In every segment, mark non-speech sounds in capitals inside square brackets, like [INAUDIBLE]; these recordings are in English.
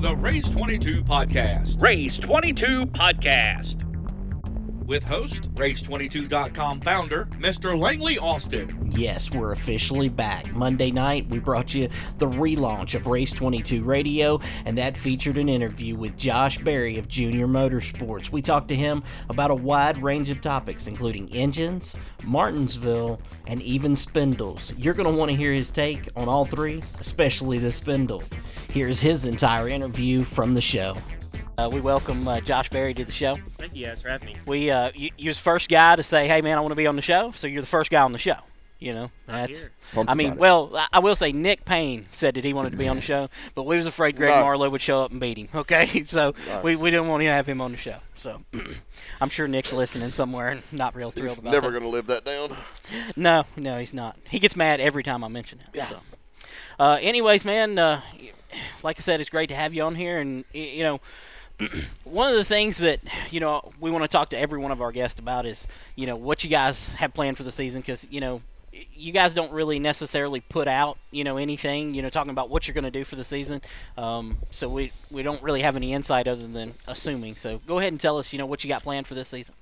the Race 22 podcast. Race 22 Podcast. With host, Race22.com founder, Mr. Langley Austin. Yes, we're officially back. Monday night, we brought you the relaunch of Race 22 Radio, and that featured an interview with Josh Berry of Junior Motorsports. We talked to him about a wide range of topics, including engines, Martinsville, and even spindles. You're going to want to hear his take on all three, especially the spindle. Here's his entire interview from the show. Uh, we welcome uh, Josh Berry to the show. Thank you guys for having me. We, uh, you, you're the first guy to say, "Hey, man, I want to be on the show." So you're the first guy on the show. You know, that's. I mean, well, I- I will say Nick Payne said that he wanted to be on the [LAUGHS] show, but we was afraid Greg No. Marlowe would show up and beat him. Okay, [LAUGHS] so we, we didn't want to have him on the show. So [CLEARS THROAT] I'm sure Nick's listening somewhere and not real thrilled He's about never that. going to live that down. No, no, he's not. He gets mad every time I mention him. So. Uh, anyways, man, uh, like I said, it's great to have you on here, and y- you know, [CLEARS THROAT] one of the things that you know we want to talk to every one of our guests about is you know what you guys have planned for the season because you know you guys don't really necessarily put out you know anything you know talking about what you're going to do for the season. Um, so we we don't really have any insight other than assuming. So go ahead and tell us you know what you got planned for this season.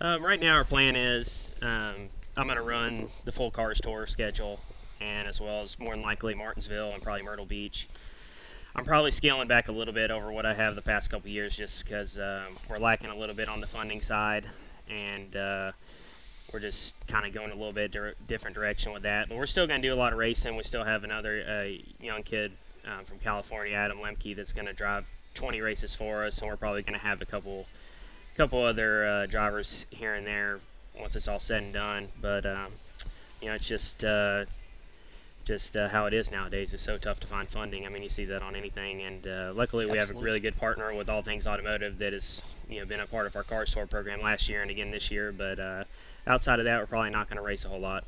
Um, right now, our plan is um, I'm going to run the full Cars Tour schedule, and as well as more than likely Martinsville and probably Myrtle Beach. I'm probably scaling back a little bit over what I have the past couple years, just because um, we're lacking a little bit on the funding side, and uh, we're just kind of going a little bit dir- different direction with that. But we're still going to do a lot of racing. We still have another uh, young kid um, from California, Adam Lemke, that's going to drive 20 races for us, and we're probably going to have a couple couple other uh, drivers here and there once it's all said and done. But um, you know, it's just uh, just uh, how it is nowadays. It's so tough to find funding. I mean, you see that on anything. And uh, luckily, we have a really good partner with All Things Automotive that has you know been a part of our Cars Tour program last year and again this year. But uh, outside of that, we're probably not going to race a whole lot.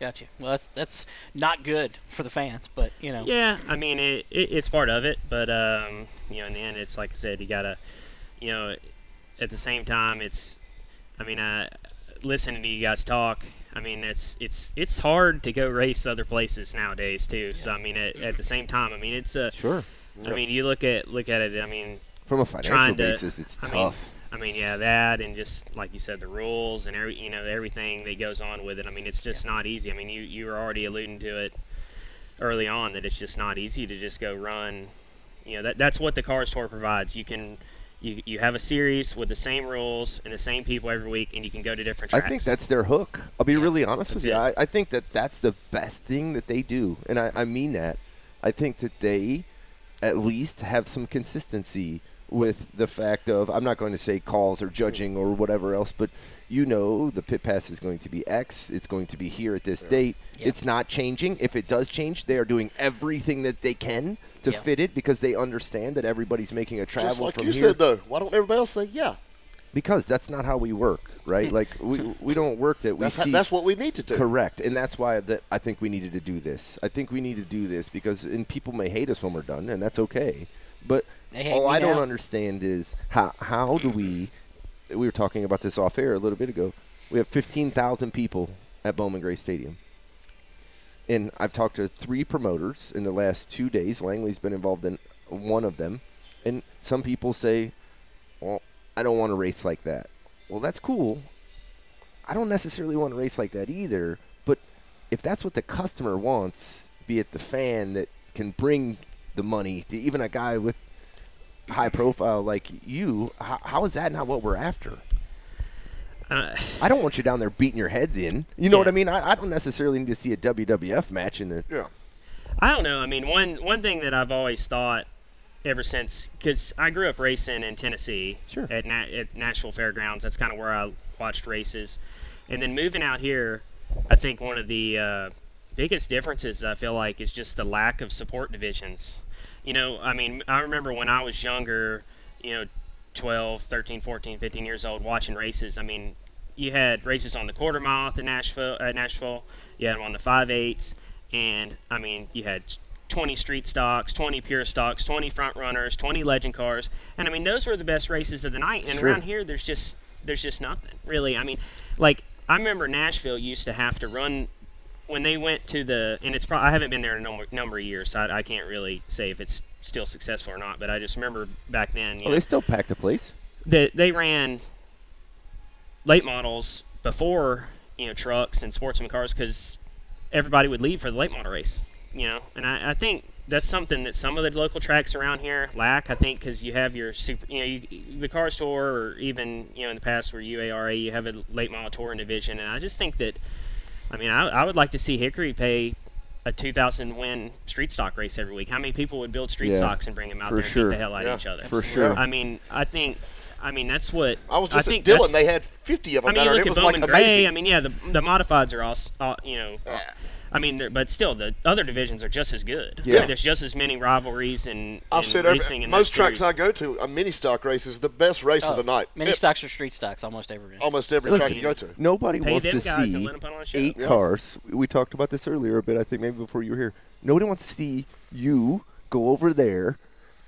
gotcha well that's that's not good for the fans but you know Yeah, I mean it, it, it's part of it, but um, you know, in the end, it's like I said, you gotta, you know, at the same time, it's, I mean, uh, listening to you guys talk, I mean, it's it's it's hard to go race other places nowadays too. So I mean, at, at the same time, I mean, it's a, Sure. I mean, you look at look at it, I mean, From a financial trying to, basis, it's I mean, tough. I mean, yeah, that and just like you said, the rules and every you know everything that goes on with it. I mean, it's just not easy. I mean, you you were already alluding to it early on that it's just not easy to just go run. You know that that's what the Cars Tour provides. You can you you have a series with the same rules and the same people every week, and you can go to different I think that's their hook. I'll be really honest with you. I, I think that that's the best thing that they do, and I, I mean that. I think that they at least have some consistency with the fact of I'm not going to say calls or judging or whatever else, but you know the pit pass is going to be X. It's going to be here at this date. Yep. It's not changing. If it does change, they are doing everything that they can to Yep. fit it because they understand that everybody's making a travel from here. Just like from you here. said, though. Why don't everybody else say yeah? because that's not how we work, right? Hmm. like we we don't work that we That's, how, see. that's what we need to do. Correct, and that's why that I think we needed to do this. I think we need to do this because, and people may hate us when we're done, and that's okay. But all I don't now. understand is how how do we? We were talking about this off air a little bit ago. We have fifteen thousand people at Bowman Gray Stadium, and I've talked to three promoters in the last two days. Langley's been involved in one of them, and some people say, "Well, I don't want to race like that." Well, that's cool. I don't necessarily want to race like that either. But if that's what the customer wants, be it the fan that can bring the money to even a guy with high profile like you, how, how is that not what we're after? Uh, I don't want you down there beating your heads in. You know what I mean? I, I don't necessarily need to see a WWF match in it. Yeah. I don't know. I mean, one one thing that I've always thought ever since, because I grew up racing in Tennessee Sure. at, Na- at Nashville Fairgrounds. That's kind of where I watched races, and then moving out here, I think one of the uh, biggest differences I feel like is just the lack of support divisions. You know, I mean, I remember when I was younger, you know, 12, 13, 14, 15 years old, watching races. I mean, you had races on the quarter mile at the Nashville, at Nashville. You had them on the five eights, and I mean, you had 20 street stocks, 20 pure stocks, 20 front runners, 20 legend cars, and I mean, those were the best races of the night. And Sure. around here, there's just there's just nothing really. I mean, like I remember Nashville used to have to run when they went to the and it's probably I haven't been there in a number, number of years, so I, I can't really say if it's still successful or not, but I just remember back then, you Oh, know, they still packed the place. they, they ran late models before you know trucks and sportsman cars because everybody would leave for the late model race you know and I, I think that's something that some of the local tracks around here lack i think because you have your super you know you, the Cars Tour or even you know in the past where uara you have a late model touring division and i just think that i mean i, I would like to see hickory pay a 2000 win street stock race every week how many people would build street Yeah, stocks and bring them out for there and sure. beat the hell out Yeah. of each other For sure. i mean i think i mean that's what I was just think at Dillon. They had 50 of them I mean, down you there. look and at It was Bowman like Gray. amazing. I mean, yeah, the the modifieds are all, all you know. I mean, but still, the other divisions are just as good. Yeah. there's just as many rivalries and, I've and said every, racing in most tracks series. I go to, a mini stock race is the best race of oh, the night. Mini It- stocks or street stocks almost every day. almost every Listen, track you go to. Nobody Pay wants to see let 'em put on a show. eight Yeah. cars. We talked about this earlier a bit. I think maybe before you were here. Nobody wants to see you go over there,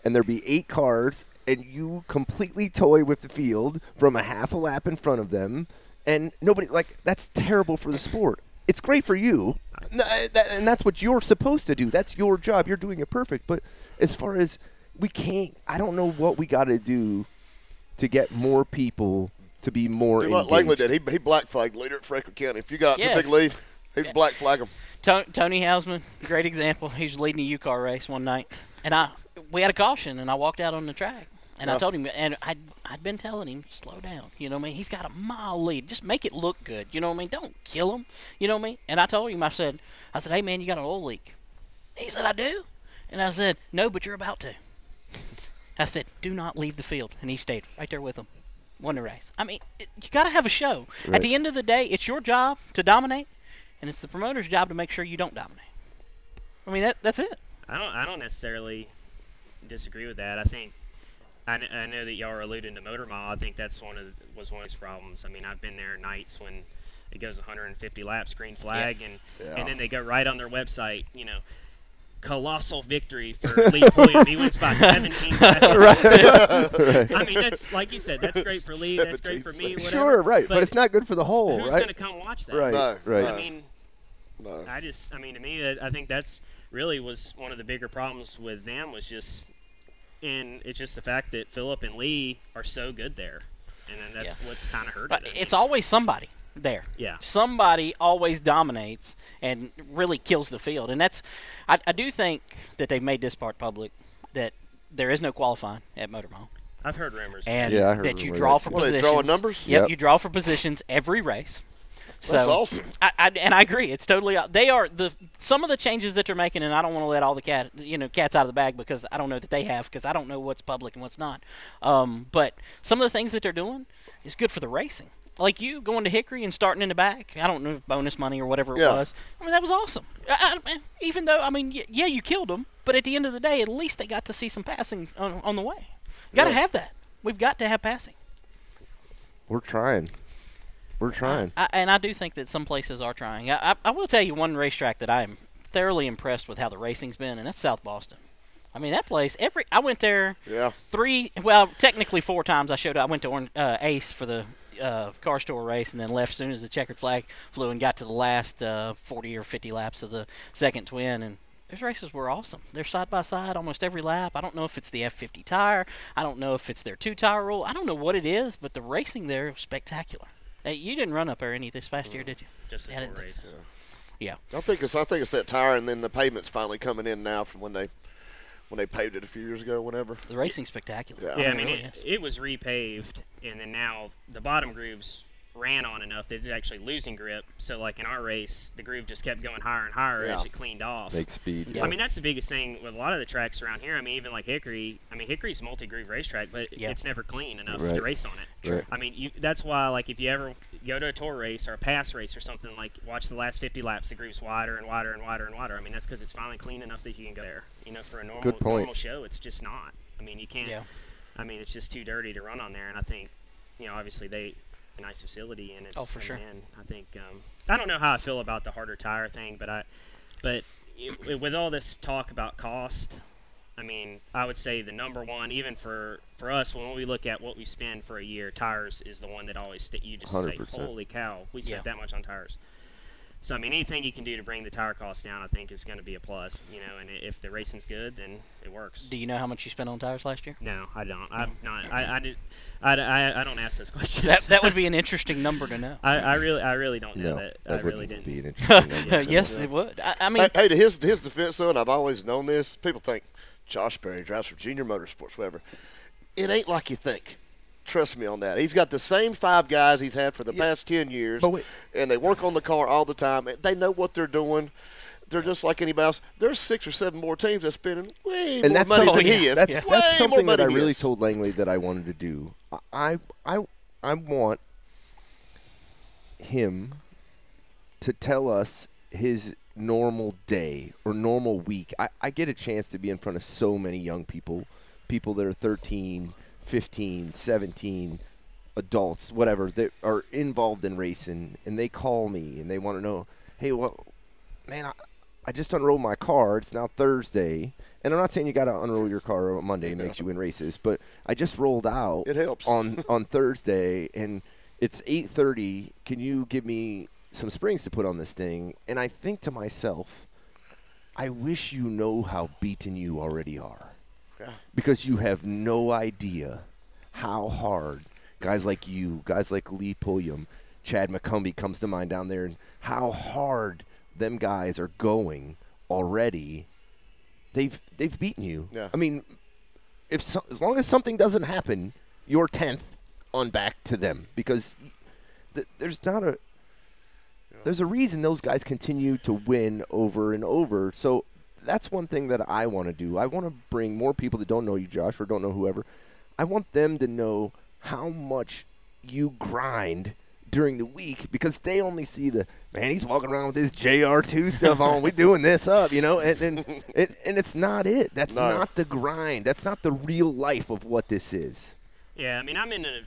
and there be eight cars, and you completely toy with the field from a half a lap in front of them, and nobody like that's terrible for the sport. It's great for you, N- uh, that- and that's what you're supposed to do. That's your job. You're doing it perfect. But as far as we can't, I don't know what we got to do to get more people to be more Do what engaged. Langley did. He, he black flagged leader at Franklin County. If you got Yeah. a big lead, he'd Yeah. black flag him. To- Tony Hausman, great example. He was leading a U car race one night, and I we had a caution, and I walked out on the track, and I told him, and I'd, I'd been telling him slow down. You know what I mean? He's got a mile lead. Just make it look good. You know what I mean? Don't kill him. You know what I mean? And I told him, I said, I said, hey man, you got an oil leak. He said, I do. And I said, no, but you're about to. [LAUGHS] I said, do not leave the field, and he stayed right there with him. Won the race. I mean, it, you got to have a show. Right. At the end of the day, it's your job to dominate, and it's the promoter's job to make sure you don't dominate. I mean, that that's it. I don't. I don't necessarily disagree with that. I think. I, kn- I know that y'all are alluding to Motor Mile. I think that's one of the, was one of those problems. I mean, I've been there nights when it goes 150 laps, green flag, and Yeah. and then they go right on their website. You know, colossal victory for [LAUGHS] Lee Pulliam. He wins by 17 [LAUGHS] seconds. I mean, that's like you said. That's great for Lee. That's great for me. Whatever. Sure, right, but, it's not good for the whole, Who's right? going to come watch that? Right, No, right. I mean, No. I just, I mean, to me, I think that's really was one of the bigger problems with them was just, and it's just the fact that Philip and Lee are so good there, and then that's what's kind of hurt But it. It's always somebody there. Yeah. Somebody always dominates and really kills the field, and that's. I, I do think that they've made this part public that there is no qualifying at Motor Mile, I've heard rumors. and Yeah, I heard that you draw for too. Well, they positions. drawing numbers? Yep, Yep. you draw for positions every race. That's awesome. I, I, and I agree. It's totally. out- They are the some of the changes that they're making, and I don't want to let all the cat, you know, cats out of the bag because I don't know that they have because I don't know what's public and what's not. Um, but some of the things that they're doing is good for the racing. Like you going to Hickory and starting in the back. I don't know if bonus money or whatever it Yeah. was. I mean that was awesome. I, I, even though I mean y- yeah you killed them, but at the end of the day at least they got to see some passing on, on the way. Got to Yeah. have that. We've got to have passing. We're trying. We're trying. I, and I do think that some places are trying. I, I, I will tell you one racetrack that I am thoroughly impressed with how the racing's been, and that's South Boston. I mean that place. Every I went there Yeah. three, well, technically four times. I showed up. I went to Oran- uh, Ace for the uh, Cars Tour race, and then left as soon as the checkered flag flew, and got to the last uh, 40 or 50 laps of the second twin. And those races were awesome. They're side by side almost every lap. I don't know if it's the F50 tire. I don't know if it's their two tire rule. I don't know what it is, but the racing there was spectacular. Hey, you didn't run up there any this past year, did you? just a Yeah, I full didn't think race. Yeah. I think it's I think it's that tire, and then the pavement's finally coming in now from when they when they paved it a few years ago. Whenever. The racing's spectacular. Yeah. Yeah, I mean, really it, is. it was repaved, and then now the bottom grooves ran on enough that it's actually losing grip. So, like in our race, the groove just kept going higher and higher as it cleaned off. Make speed. Yeah. I mean, that's the biggest thing with a lot of the tracks around here. I mean, even like Hickory. I mean, Hickory's a multi-groove racetrack, but Yeah. it's never clean enough Right. to race on it. Sure. I mean, you, that's why, like, if you ever go to a tour race or a pass race or something, like, watch the last 50 laps, the groove's wider and wider and wider and wider. I mean, that's because it's finally clean enough that you can go there. You know, for a normal Good point. normal show, it's just not. I mean, you can't. Yeah. I mean, it's just too dirty to run on there, and I think, you know, obviously they a nice facility, and it's Oh, for and sure. then I think um, I don't know how I feel about the harder tire thing, but I, but it, with all this talk about cost, I mean, I would say the number one, even for for us, when we look at what we spend for a year, tires is the one that always st- you just say, 100%. "Holy cow, we spent Yeah. that much on tires." So I mean, anything you can do to bring the tire cost down, I think, is going to be a plus. You know, and if the racing's good, then it works. Do you know how much you spent on tires last year? No, I don't. I'm mm. not. I, I did. I, I, I don't ask those [LAUGHS] questions. That that would be an interesting number to know. [LAUGHS] I, I really I really don't know No, that. that I really didn't. be an interesting number. [LAUGHS] yes, it would. I, I mean, Hey, hey, to his his defense though, and I've always known this. People think Josh Berry drives for Junior Motorsports, whatever. It ain't like you think. Trust me on that. He's got the same five guys he's had for the past ten years, But wait- and they work on the car all the time. and They know what they're doing. They're just like anybody else. There's six or seven more teams that's spending way and more that's money something, than he is. That's, Way that's something that I really is. told Langley that I wanted to do. I I I want him to tell us his normal day or normal week. I, I get a chance to be in front of so many young people, people that are 13, 15, 17, adults, whatever, that are involved in racing, and they call me and they want to know, hey, well, man, I, I just unrolled my car. It's now Thursday. And I'm not saying you got to unroll your car on Monday. It makes you win races. But I just rolled out It helps. on on Thursday, and it's 8:30. Can you give me some springs to put on this thing? And I think to myself, I wish you know how beaten you already are, Yeah. Because you have no idea how hard guys like you, guys like Lee Pulliam, Chad McCumbee comes to mind down there, and how hard them guys are going already. They've they've beaten you. Yeah. I mean, if so, as long as something doesn't happen, you're tenth on back to them because th- there's not a there's a reason those guys continue to win over and over. So that's one thing that I want to do. I want to bring more people that don't know you, Josh, or don't know whoever. I want them to know how much you grind during the week because they only see the man. He's walking around with his JR2 stuff on. We doing this up, you know, and and, [LAUGHS] and and it's not it. That's No. not the grind. That's not the real life of what this is. Yeah, I mean, I'm in a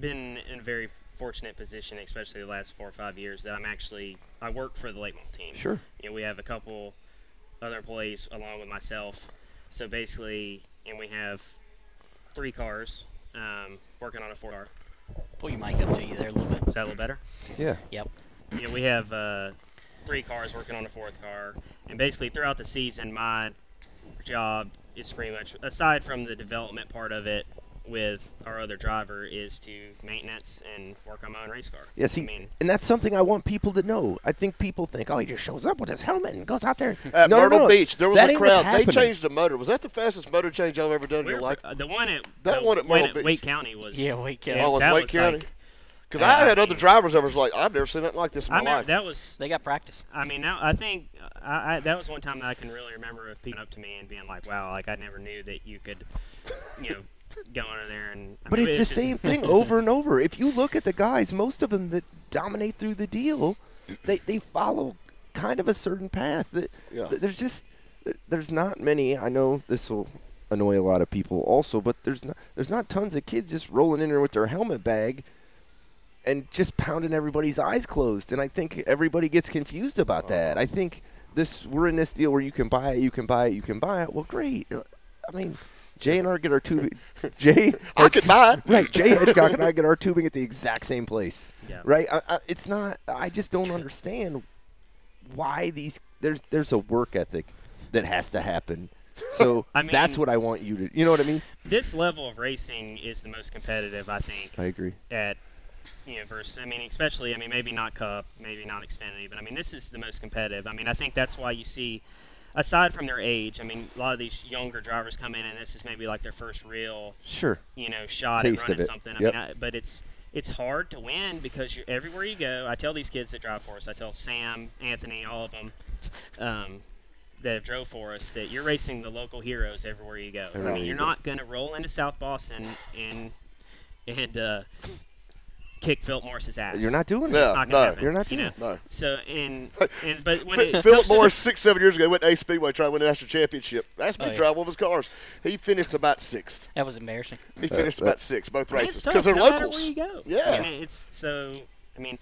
been in a very fortunate position, especially the last four or five years, that I'm actually I work for the Lakeville team. Sure. You know, we have a couple other employees along with myself. So basically, and we have three cars um, working on a four car. pull your mic up to you there a little bit. Is that a little better? Yeah. Yep. you know, we have uh, three cars working on a fourth car, and basically throughout the season, my job is pretty much aside from the development part of it with our other driver is to maintenance and work on my own race car. Yeah, see, I mean, and that's something I want people to know. I think people think, oh, he just shows up with his helmet and goes out there. [LAUGHS] At no, no, Myrtle no. Beach, there was That a crowd. They changed the motor. Was that the fastest motor change I've ever done in we your life? uh, the one at That the one at Myrtle Beach. Wake County was Yeah, Wake County. Oh, with Wake was County? Like, Because Uh, I had I other drivers that was like, I've never seen nothing like this in my I remember life. that was They got practice. I mean, now I think I, I, that was one time that I can really remember of people up to me and being like, "Wow, like I never knew that you could, you know, go under there and." I But mean, it's the just- same [LAUGHS] thing over and over. If you look at the guys, most of them that dominate through the deal, they they follow kind of a certain path. That Yeah. th- there's just there's not many. I know this will annoy a lot of people also, but there's not there's not tons of kids just rolling in there with their helmet bag and just pounding everybody's eyes closed. And I think everybody gets confused about that. I think this we're in this deal where you can buy it, you can buy it, you can buy it. Well, great. I mean, Jay and I get our [LAUGHS] tubing. Jay, I could buy it. Right, Jay Hedgecock and I get our tubing at the exact same place. Yeah. Right? I, I, it's not. I just don't understand why these. There's there's a work ethic that has to happen. So [LAUGHS] I mean, that's what I want you to. You know what I mean? This level of racing is the most competitive, I think, I agree. at you know, versus, I mean, especially, I mean, maybe not Cup, maybe not Xfinity, but I mean, this is the most competitive. I mean, I think that's why you see, aside from their age, I mean, a lot of these younger drivers come in and this is maybe like their first real, Sure. you know, shot Taste at of running it. something. I Yep. mean, I, but it's it's hard to win because you're everywhere you go. I tell these kids that drive for us. I tell Sam, Anthony, all of them. Um, that have drove for us that you're racing the local heroes everywhere you go. I mean, you you're go. not going to roll into South Boston and and uh, kick Philip Morris's ass. You're not doing Yeah, It's that. not no. gonna happen, You're not you doing know? No. So and [LAUGHS] and but when it Philip comes to the- Morris six, seven years ago went to Ace Speedway trying to win the national championship. That's me Oh, to yeah. drive one of his cars. He finished about sixth. That was embarrassing. He finished about sixth both I mean, races it's tough, because they're no locals. Where you go. Yeah. I mean, it's so. I mean,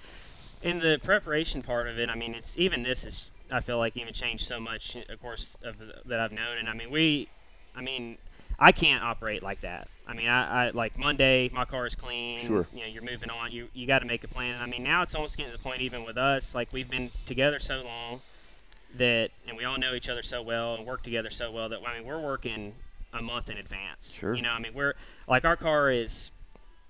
in the preparation part of it, I mean, it's even this is. I feel like even changed so much, of course, of that I've known, and I mean, we, I mean, I can't operate like that. I mean, I, I like Monday, my car is clean. Sure. You know, you're moving on. You you got to make a plan. I mean, now it's almost getting to the point, even with us, like we've been together so long that, and we all know each other so well and work together so well that I mean, we're working a month in advance. Sure. You know, I mean, we're like our car is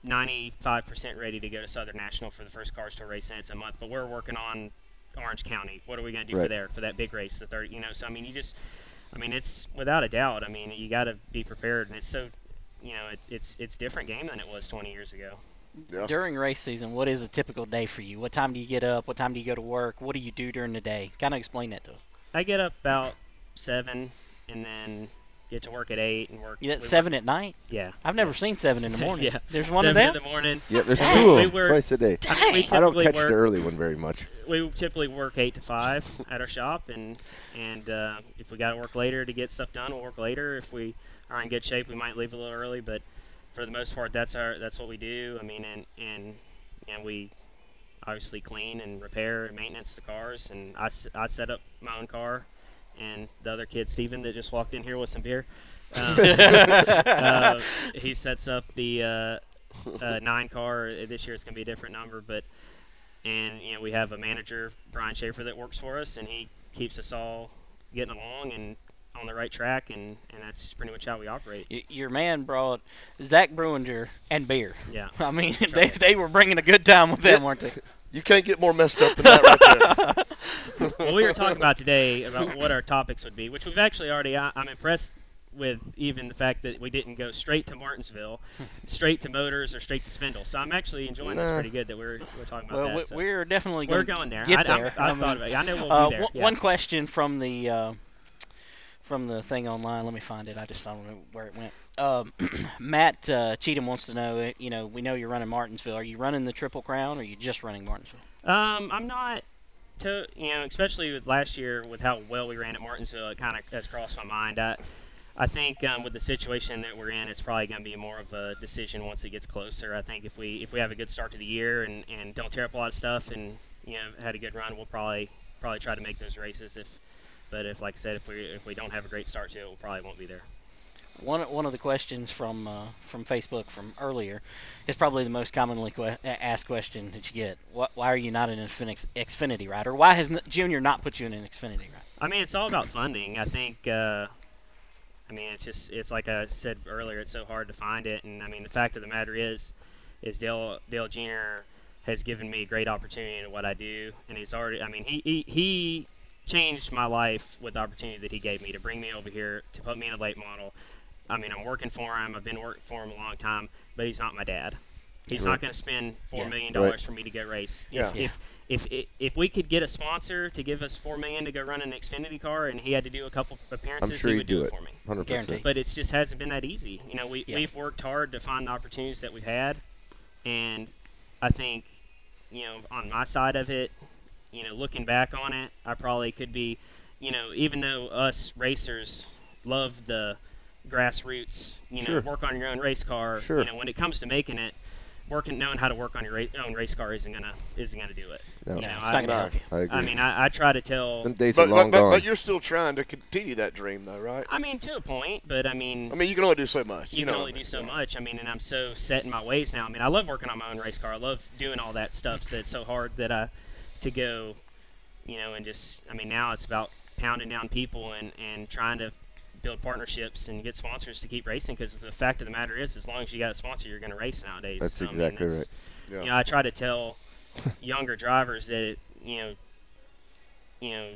95% ready to go to Southern National for the first Cars Tour race, and it's a month. But we're working on Orange County. What are we going to do for Right. there for that big race, the third? You know, so I mean, you just, I mean, it's without a doubt. I mean, you got to be prepared, and it's so, you know, it, it's it's different game than it was 20 years ago. Yeah. During race season, what is a typical day for you? What time do you get up? What time do you go to work? What do you do during the day? Kind of explain that to us. I get up about seven, and then get to work at eight, and work. You at we work- seven at night? Yeah. I've never seen seven in the [LAUGHS] morning. yeah. There's one seven of in the morning. Yeah, there's Dang. two of We them twice a day. I mean, we I don't catch work, the early one very much. we typically work eight to five at our shop, and and uh, if we got to work later to get stuff done, we'll work later. If we are in good shape, we might leave a little early, but for the most part, that's our that's what we do. I mean, and and and we obviously clean and repair and maintenance the cars, and I, I set up my own car, and the other kid Steven that just walked in here with some beer. [LAUGHS] Um, uh, he sets up the uh, uh, nine car. This year it's going to be a different number, but and you know we have a manager Brian Schaefer that works for us, and he keeps us all getting along and on the right track, and and that's pretty much how we operate. Y- Your man brought Zach Bruinger and beer. Yeah. I mean, [LAUGHS] they, they were bringing a good time with them, weren't they? You can't get more messed up than that right there. [LAUGHS] well, we were talking about today about what our topics would be, which we've actually already. I, I'm impressed with even the fact that we didn't go straight to Martinsville, straight to Motors, or straight to Spindle. So I'm actually enjoying this pretty good that we're, we're talking about Well, that. we, so. we're definitely We're gonna there. Get I, I- there. I, mean, thought about it. I know we'll uh, be there. one- yeah. One question from the uh, from the thing online. Let me find it. I just I don't know where it went. Um, [CLEARS THROAT] Matt uh, Cheatham wants to know. uh, You know, we know you're running Martinsville. Are you running the Triple Crown, or are you just running Martinsville? Um, I'm not. To you know, especially with last year, with how well we ran at Martinsville, it kind of has crossed my mind. I, I think um, with the situation that we're in, it's probably going to be more of a decision once it gets closer. I think if we if we have a good start to the year and, and don't tear up a lot of stuff and you know had a good run, we'll probably probably try to make those races. If but if like I said, if we if we don't have a great start to it, we probably won't be there. One one of the questions from uh, from Facebook from earlier is probably the most commonly que- asked question that you get. Why, why are you not an Xfinix, Xfinity rider? Why has n- Junior not put you in an Xfinity ride? I mean, it's all about funding. I think. Uh, I mean, it's just it's like I said earlier. It's so hard to find it, and I mean, the fact of the matter is, is Dale Dale Jr. has given me a great opportunity in what I do, and he's already. I mean, he he, he changed my life with the opportunity that he gave me to bring me over here to put me in a late model. I mean, I'm working for him. I've been working for him a long time, but he's not my dad. He's not going to spend four Yeah. million Right. dollars for me to go race. Yeah. If, if if if we could get a sponsor to give us four million to go run an Xfinity car, and he had to do a couple appearances, sure he he'd do, do it it. for me. Hundred Guaranteed. percent. But it just hasn't been that easy. You know, we Yeah. we've worked hard to find the opportunities that we've had, and I think, you know, on my side of it, you know, looking back on it, I probably could be, you know, even though us racers love the grassroots, you know, Sure. work on your own race car. Sure. You know, when it comes to making it, working knowing how to work on your ra- own race car isn't gonna isn't gonna do it. No. You know, it's I- not going to no. help you. I agree. I mean, I, I try to tell. Them days But, are long but, but, gone. but you're still trying to continue that dream, though, right? I mean, to a point, but I mean, I mean, you can only do so much. you, You, can only what I do so mean? much. I mean, and I'm so set in my ways now. I mean, I love working on my own race car. I love doing all that stuff. So it's so hard that I to go, you know, and just. I mean, now it's about pounding down people and and trying to build partnerships and get sponsors to keep racing. Because the fact of the matter is, as long as you got a sponsor, you're going to race nowadays. That's So, I mean, exactly that's- right. Yeah. You know, I try to tell younger drivers that you know, you know,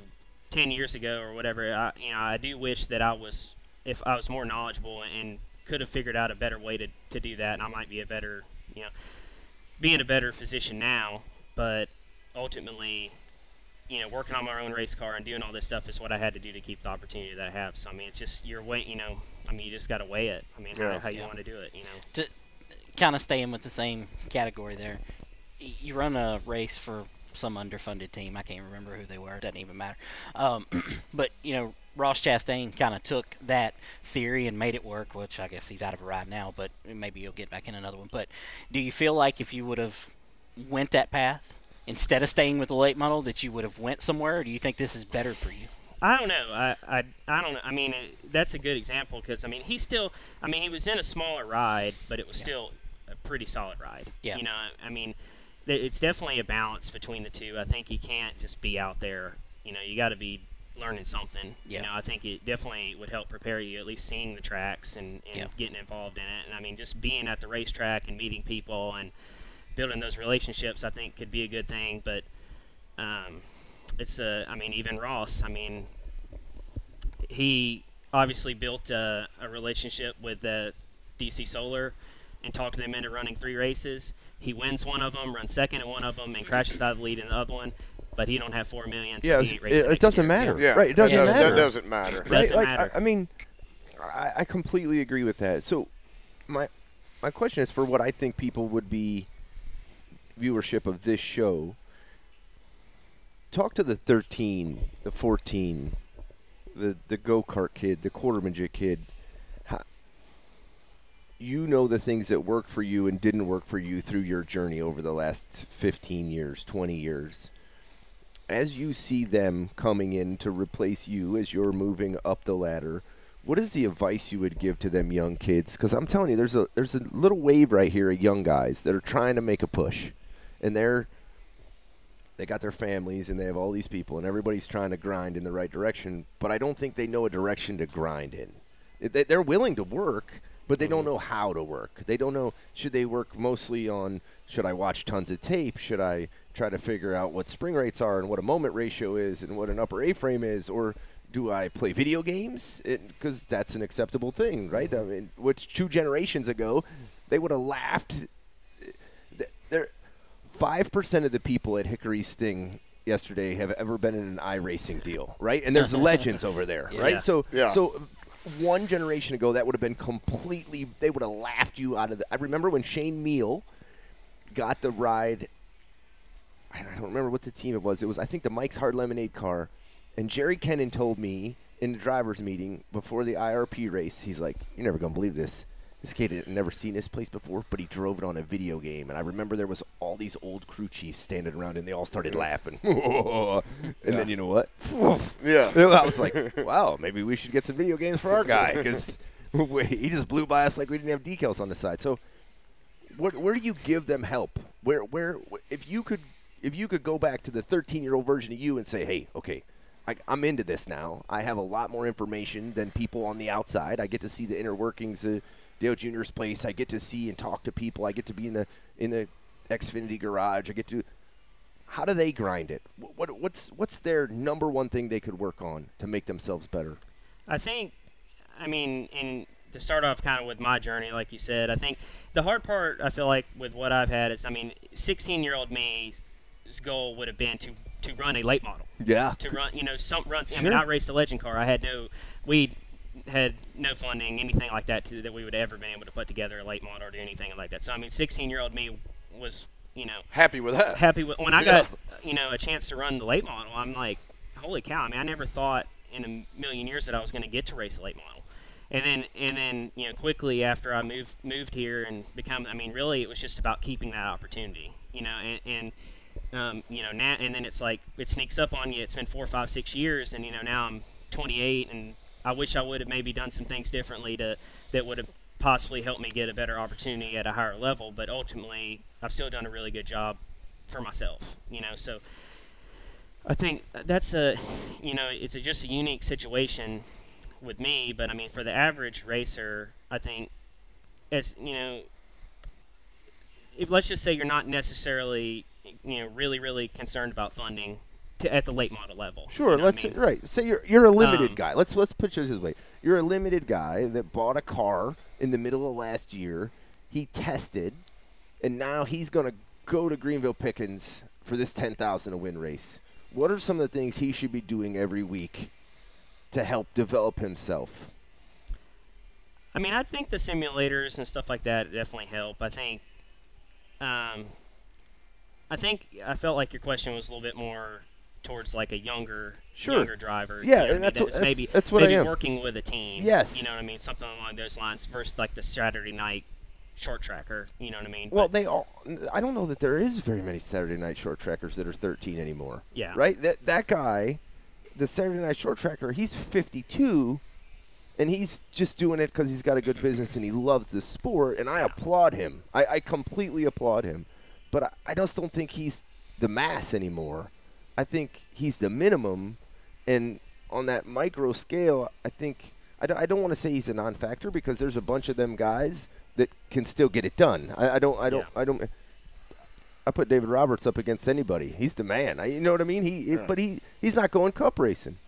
ten years ago or whatever. I, you know, I do wish that I was, if I was more knowledgeable and could have figured out a better way to, to do that, and I might be a better, you know, be in a better position now. But ultimately, you know, working on my own race car and doing all this stuff is what I had to do to keep the opportunity that I have. So I mean, it's just you're weight, you know, I mean, you just got to weigh it. I mean, Yeah. how, how you Yeah. want to do it, you know. To kind of staying with the same category there. You run a race for some underfunded team. I can't remember who they were. It doesn't even matter. Um, [CLEARS THROAT] but you know, Ross Chastain kind of took that theory and made it work. Which I guess he's out of a ride now, but maybe you'll get back in another one. But do you feel like if you would have went that path instead of staying with the late model, that you would have went somewhere? Or do you think this is better for you? I don't know. I, I, I don't know. I mean, it, that's a good example because I mean, he's still. I mean, he was in a smaller ride, but it was still a pretty solid ride. Yeah. You know, I mean, it's definitely a balance between the two. I think you can't just be out there. You know, you got to be learning something. Yeah. You know, I think it definitely would help prepare you at least seeing the tracks and, and Yeah. getting involved in it. And I mean, just being at the racetrack and meeting people and building those relationships, I think could be a good thing. But um, it's a, I mean, even Ross, I mean, he obviously built a, a relationship with the DC Solar and talked them into running three races. He wins one of them, runs second in one of them, and crashes out of the lead in the other one. But he don't have four million. So Yeah, he it, racing it doesn't year. matter. Yeah, Right, it doesn't that, matter. That doesn't matter. Right. Doesn't like, matter. I, I mean, I, I completely agree with that. So, my my question is for what I think people would be viewership of this show. Talk to the 13, the 14, the the go kart kid, the quarter midget kid. You know the things that worked for you and didn't work for you through your journey over the last 15 years, 20 years as you see them coming in to replace you as you're moving up the ladder, what is the advice you would give to them young kids? Because I'm telling you, there's a there's a little wave right here of young guys that are trying to make a push, and they're they got their families and they have all these people and everybody's trying to grind in the right direction but i don't think they know a direction to grind in. They're willing to work but they don't mm-hmm. know how to work. They don't know should they work mostly on should i watch tons of tape? Should i try to figure out what spring rates are and what a moment ratio is and what an upper a frame is? Or do i play video games? Because that's an acceptable thing right? Mm-hmm. I mean which two generations ago they would have laughed. They're 5% of the people at Hickory Sting yesterday have ever been in an iRacing deal, right? And there's [LAUGHS] legends over there, yeah. right? So yeah. so one generation ago that would have been completely they would have laughed you out of the I remember when Shane Meal got the ride I don't remember what the team it was. It was I think the Mike's Hard Lemonade car and Jerry Kennan told me in the driver's meeting before the IRP race, he's like, You're never gonna believe this. This kid had never seen this place before, but he drove it on a video game." And I remember there was all these old crew chiefs standing around, and they all started laughing. [LAUGHS] and then you know what? [LAUGHS] Yeah. [LAUGHS] I was like, wow, maybe we should get some video games for our guy because he just blew by us like we didn't have decals on the side. So, where, where do you give them help? Where, where, if you could, if you could go back to the 13 year old version of you and say, hey, okay, I, I'm into this now. I have a lot more information than people on the outside. I get to see the inner workings of Dale Jr.'s place. I get to see and talk to people. I get to be in the in the Xfinity garage. I get to how do they grind it? What, what what's what's their number one thing they could work on to make themselves better? I think, I mean, in to start off kind of with my journey, like you said, I think the hard part I feel like with what I've had is, I mean, 16 year old me's goal would have been to to run a late model, Yeah. to run, you know, some runs. I Sure. mean, I raced a legend car. I had no, we had no funding, anything like that, to, that we would ever been able to put together a late model or do anything like that. So I mean, 16 year old me was, you know, Happy with that. happy with when I Yeah. got you know a chance to run the late model. I'm like, holy cow! I mean, I never thought in a million years that I was going to get to race a late model. And then and then you know quickly after I moved moved here and become I mean really it was just about keeping that opportunity you know and, and um, you know now and then it's like it sneaks up on you. It's been four, five, six years, and you know now I'm 28, and I wish I would have maybe done some things differently to that would have possibly helped me get a better opportunity at a higher level. But ultimately, I've still done a really good job for myself. You know, so I think that's a you know it's a, just a unique situation with me. But I mean, for the average racer, I think as you know if let's just say you're not necessarily you know really really concerned about funding to, at the late model level. Sure. you know let's I mean? right. So you're you're a limited Um, guy. Let's let's put it this way. You're a limited guy that bought a car in the middle of last year. He tested, and now he's going to go to Greenville Pickens for this ten thousand to win race. What are some of the things he should be doing every week to help develop himself? I mean, I think the simulators and stuff like that definitely help. I think, um, I think I felt like your question was a little bit more towards like a younger, Sure. younger driver. Yeah, you know, that's that what- that's- maybe that's what I maybe am. working with a team. Yes. you know what I mean, something along those lines versus like the Saturday night short tracker. You know what I mean? Well, But, they all. I don't know that there is very many Saturday night short trackers that are 13 anymore. Yeah. Right. That that guy the Saturday Night Short Tracker, he's 52, and he's just doing it because he's got a good business and he loves the sport, and I applaud him. I, I completely applaud him, but I, I just don't think he's the mass anymore. I think he's the minimum, and on that micro scale, I think I don't, I don't want to say he's a non-factor because there's a bunch of them guys that can still get it done. I, I don't I don't I don't. I put David Roberts up against anybody. He's the man. I, you know what I mean? He, but he, he's not going cup racing.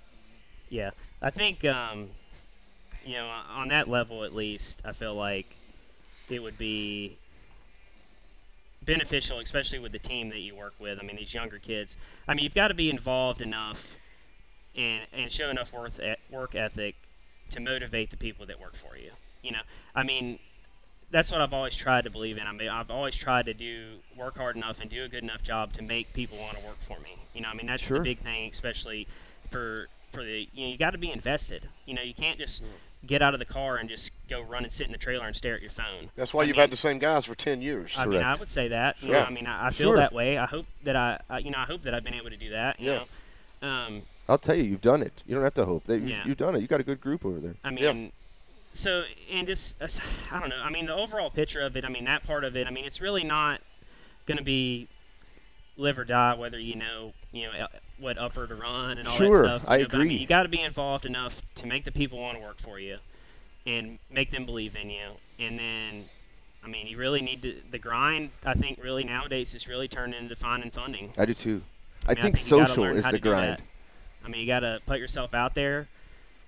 Yeah, I think um, you know on that level at least, I feel like it would be beneficial, especially with the team that you work with. I mean, these younger kids. I mean, you've got to be involved enough and and show enough worth work ethic to motivate the people that work for you. You know, I mean, that's what I've always tried to believe in. I mean, I've always tried to do work hard enough and do a good enough job to make people want to work for me. You know, I mean, that's Sure. the big thing, especially for for the you know you got to be invested. You know, you can't just mm. Get out of the car and just go run and sit in the trailer and stare at your phone. That's why I you've mean, had the same guys for ten years. I mean, I would say that. You Sure. know, I mean, I, I feel Sure. that way. I hope that I, I, you know, I hope that I've been able to do that. You Yeah. know, um, I'll tell you, you've done it. You don't have to hope. They, you- Yeah. You've done it. You got a good group over there. I Yeah. mean, so and just uh, I don't know. I mean, the overall picture of it. I mean, that part of it. I mean, it's really not going to be live or die whether you know you know uh, what upper to run and all Sure, that stuff. I you know, but, I agree. mean, you got to be involved enough to make the people want to work for you and make them believe in you. And then, I mean, you really need to the grind. I think really nowadays is really turned into finding funding. I do too. I, mean, think, you gotta social is the to do that. grind. I mean, you got to put yourself out there.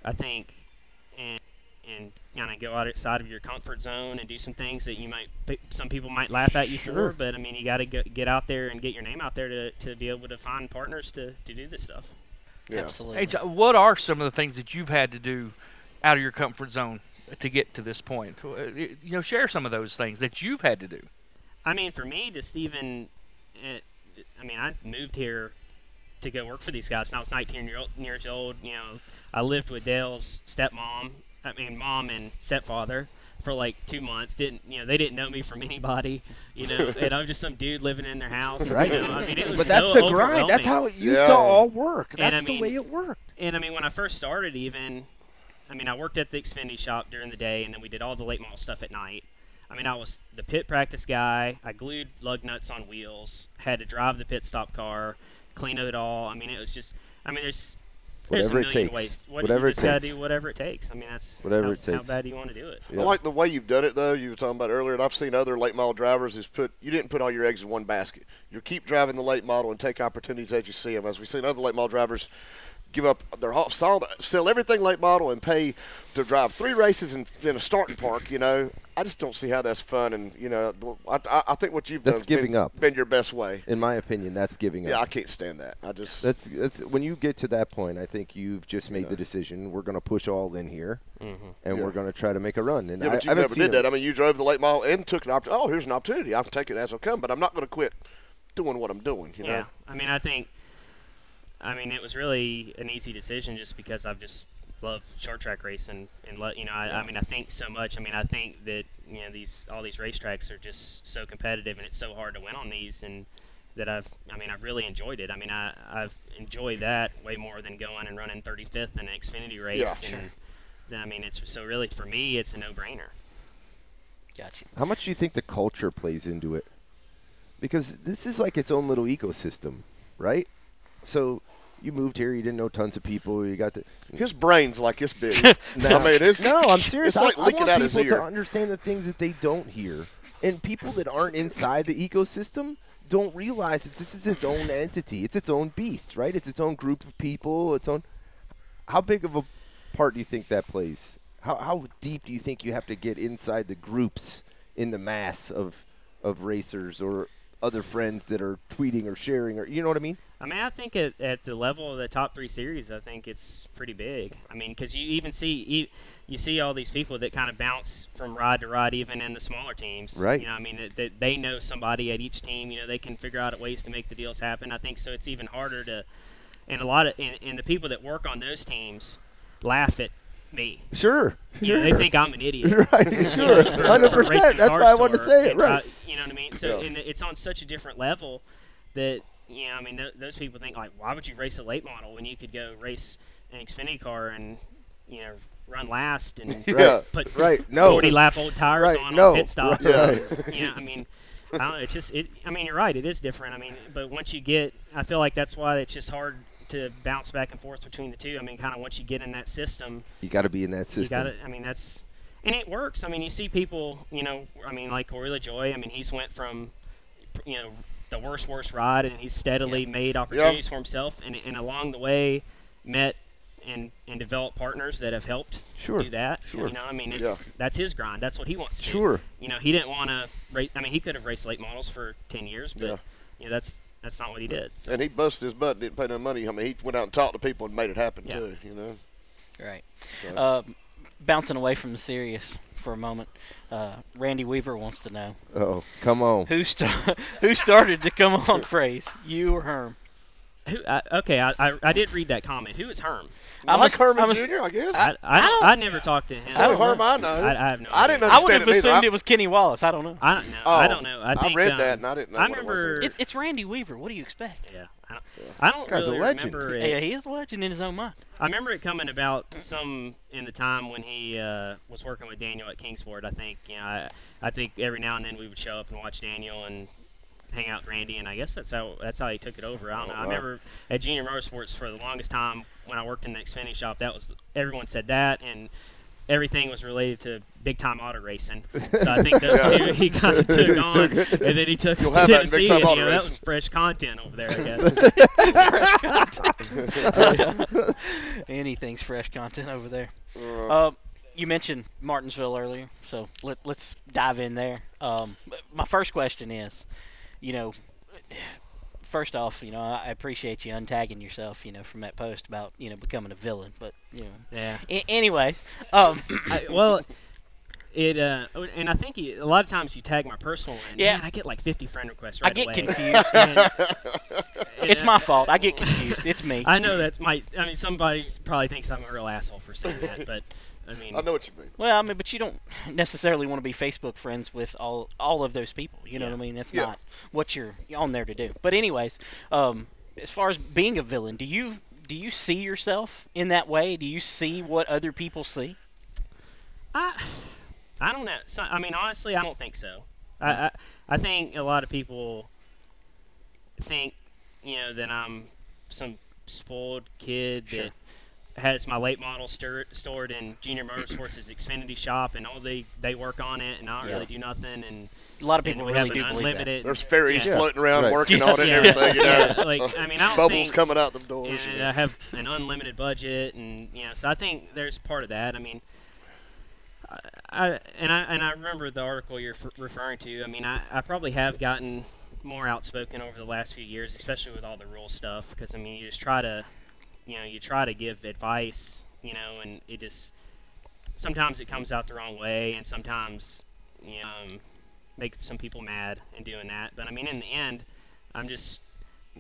I think, and and kind of go outside of your comfort zone and do some things that you might some people might laugh at you Sure. for. But I mean, you got to get out there and get your name out there to, to be able to find partners to, to do this stuff. Yeah. Absolutely. Hey, what are some of the things that you've had to do out of your comfort zone to get to this point? Uh, You know, share some of those things that you've had to do. I mean, for me, just even, uh, I mean, I moved here to go work for these guys. And I was 19 year old, years old. You know, I lived with Dale's stepmom. I mean, mom and stepfather for like two months. Didn't you know? They didn't know me from anybody. You know, [LAUGHS] and I'm just some dude living in their house. you Right. know, I mean, it was But that's so the grind. That's how it used Yeah. to all work. And I That's the mean- way it worked. And I mean, when I first started, even, I mean, I worked at the Xfinity shop during the day, and then we did all the late model stuff at night. I mean, I was the pit practice guy. I glued lug nuts on wheels. Had to drive the pit stop car, clean it all. I mean, it was just. I mean, there's. There's Whatever it takes. ways. What, Whatever you it just gotta takes. do whatever it takes. I mean, that's Whatever how, it How bad do you want to do it? Yeah. I like the way you've done it, though. You were talking about earlier, and I've seen other late model drivers who's put you didn't put all your eggs in one basket. You keep driving the late model and take opportunities as you see them. As we've seen other late model drivers give up their whole, sell, sell everything late model and pay to drive three races in, in a starting park. You know, I just don't see how that's fun. And you know, I, I, I think what you've That's done has been- giving up. been your best way. In my opinion, that's giving up. Yeah, I can't stand that. I just That's that's when you get to that point. I think you've just made Yeah. the decision. We're going to push all in here, Mm-hmm. and Yeah. we're going to try to make a run. And Yeah, I, but you I haven't never seen did it. that. I mean, you drove the late mile and took an opportunity. Oh, here's an opportunity. I'll take it as it'll come, but I'm not going to quit doing what I'm doing. You yeah. know. I mean, I think. I mean, it was really an easy decision just because I've just loved short track racing and let you know. I, I mean, I think so much. I mean, I think that you know these all these racetracks are just so competitive and it's so hard to win on these and that I've. I mean, I've really enjoyed it. I mean, I I've enjoyed that way more than going and running 35th in an Xfinity race. Yeah. and I mean, it's so really for me, it's a no-brainer. Gotcha. How much do you think the culture plays into it? Because this is like its own little ecosystem, right? So you moved here, you didn't know tons of people, you got the. [LAUGHS] His brain's like this big. No. [LAUGHS] I mean, it's No, I'm serious. It's like I, I want out his people ear. to understand the things that they don't hear, and people that aren't inside the ecosystem don't realize that this is its own entity. It's its own beast, right? It's its own group of people. Its own. How big of a part do you think that plays? How how deep do you think you have to get inside the groups in the mass of of racers or other friends that are tweeting or sharing or you know what I mean? I mean, I think at, at the level of the top three series, I think it's pretty big. I mean, because you even see you, you see all these people that kind of bounce from ride to ride, even in the smaller teams. Right. You know, I mean, that, that they know somebody at each team. You know, they can figure out ways to make the deals happen. I think so. It's even harder to, and a lot of and, and the people that work on those teams laugh at me. Sure. You know, they think I'm an idiot. [LAUGHS] right. [LAUGHS] Sure. [LAUGHS] Hundred percent. That's why I wanted to say it. Right. you know what I mean? So Yeah. and it's on such a different level that you know, I mean, th- those people think like, why would you race a late model when you could go race an Xfinity car and you know run last and Yeah. put Right, no. 40 lap old tires Right, on, no, on pit stops. right. you know, I mean, I don't know. It's just it. I mean, you're right. It is different. I mean, but once you get, I feel like that's why it's just hard to bounce back and forth between the two. I mean, kind of once you get in that system, You got to be in that system. you got to. I mean, that's and it works. I mean, you see people. You know, I mean, like Corey LaJoie. I mean, he's went from, you know, the worst worst ride, and he's steadily made opportunities for himself, and and along the way, met and and developed partners that have helped Sure, do that. sure. You know, I mean, it's that's his grind. That's what he wants to do. Sure. You know, he didn't want to race. I mean, he could have raced late models for ten years, but Yeah. you know, that's that's not what he did. So. And he busted his butt, didn't pay no money. I mean, he went out and talked to people and made it happen Yeah. too. You know. Right. So- Uh, bouncing away from the serious for a moment, uh, Randy Weaver wants to know Oh, come on. who sta- [LAUGHS] who started to come on [LAUGHS] phrase, you or Herm? Who, I, okay, I, I I did read that comment. Who is Herm? I'm like a- Herman I'm a- Jr. I guess. I I, don't- I, never talked to him. I don't Herm I know. I, I have no. I didn't I would have it assumed I- it was Kenny Wallace. I don't know. I don't know. Oh, I don't know. I, think, read um, that and I didn't know I what it was. remember. It, it's Randy Weaver. What do you expect? yeah, I don't. I don't Guy's a really legend. remember Yeah, he is a legend in his own mind. I remember it coming about some in the time when he uh, was working with Daniel at Kingsport. I think you know, I, I think every now and then we would show up and watch Daniel and hang out with Randy, and I guess that's how that's how he took it over. I don't know. I remember at Junior Motorsports for the longest time when I worked in the Xfinity shop. That was everyone said that, and everything was related to big time auto racing. So I think those [LAUGHS] Yeah. two he kind [LAUGHS] of took on, and then he took You'll [LAUGHS] to have that Tennessee, and, you auto know, that was fresh content over there, I guess. Anything's fresh content over there. Uh, Uh, you mentioned Martinsville earlier, so let, let's dive in there. Um, my first question is, you know, first off, you know, I appreciate you untagging yourself, you know, from that post about you know becoming a villain, but you know, yeah. a- anyways, um, [COUGHS] I, well, it uh, and I think he, a lot of times you tag my personal one. Yeah. man, I get like 50 friend requests Right I get away. confused. [LAUGHS] And- it's and, my uh, fault. I get confused. It's me. I know that's my. I mean, somebody probably thinks I'm a real asshole for saying that, but I mean, I know what you mean. Well, I mean, but you don't necessarily want to be Facebook friends with all all of those people. You know Yeah. what I mean? That's Yeah. not what you're on there to do. But anyways, um, as far as being a villain, do you do you see yourself in that way? Do you see what other people see? I, I don't know. So, I mean, honestly, I don't think so. I, I, I think a lot of people think, you know, that I'm some spoiled kid Sure. that has my late model stir, stored in Junior Motorsports' Xfinity shop, and all they they work on it, and I don't Yeah. really do nothing, and, A lot of people we really have do believe that. unlimited. There's ferries Yeah. floating around Right. working Yeah. on it Yeah. and everything. You know, Yeah, [LAUGHS] like, I mean, I don't bubbles think- coming out the doors. and. I have an unlimited budget, and you know, so I think there's part of that. I mean, I, I and I and I remember the article you're f- referring to. I mean, I, I probably have gotten more outspoken over the last few years, especially with all the rule stuff. Because I mean, you just try to, you know, you try to give advice, you know, and it just sometimes it comes out the wrong way, and sometimes you know, um, make some people mad in doing that. But I mean, in the end, I'm just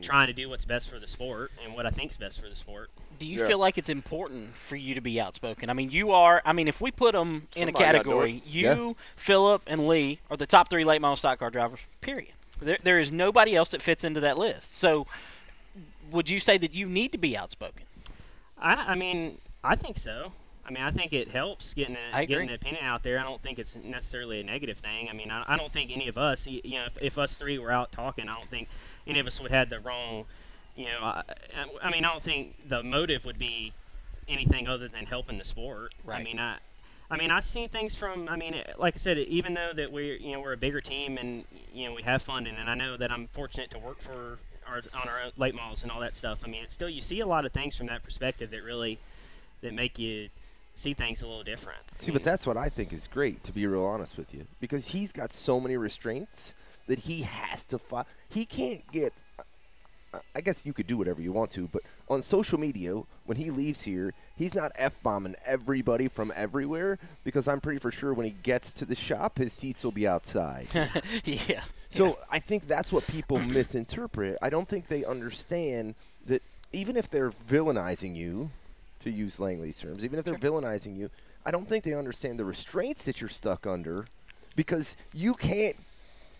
trying to do what's best for the sport and what I think's best for the sport. Do you Yeah. feel like it's important for you to be outspoken? I mean, you are. I mean, if we put them in a Somebody gotta do category, it. you, Philip, and Lee are the top three late model stock car drivers. Period. There, there is nobody else that fits into that list. So, would you say that you need to be outspoken? I, I mean, I think so. I mean, I think it helps getting a, getting the opinion out there. I don't think it's necessarily a negative thing. I mean, I, I don't think any of us, you know, if, if us three were out talking, I don't think any of us would have the wrong, you know, I, I- I mean, I don't think the motive would be anything other than helping the sport. Right. I mean, I, I mean, I've seen things from. I mean, it- like I said, even though that we're, you know, we're a bigger team and you know we have funding, and I know that I'm fortunate to work for our on our own late models and all that stuff. I mean, it's still you see a lot of things from that perspective that really that make you see things a little different. I See, but that's what I think is great, to be real honest with you, because he's got so many restraints that he has to fight. He can't get. I- I guess you could do whatever you want to, but on social media, when he leaves here, he's not f bombing everybody from everywhere because I'm pretty for sure when he gets to the shop, his seats will be outside. [LAUGHS] yeah. So I think that's what people [CLEARS THROAT] misinterpret. I don't think they understand that even if they're villainizing you, to use Langley's terms, even if they're villainizing you, I don't think they understand the restraints that you're stuck under because you can't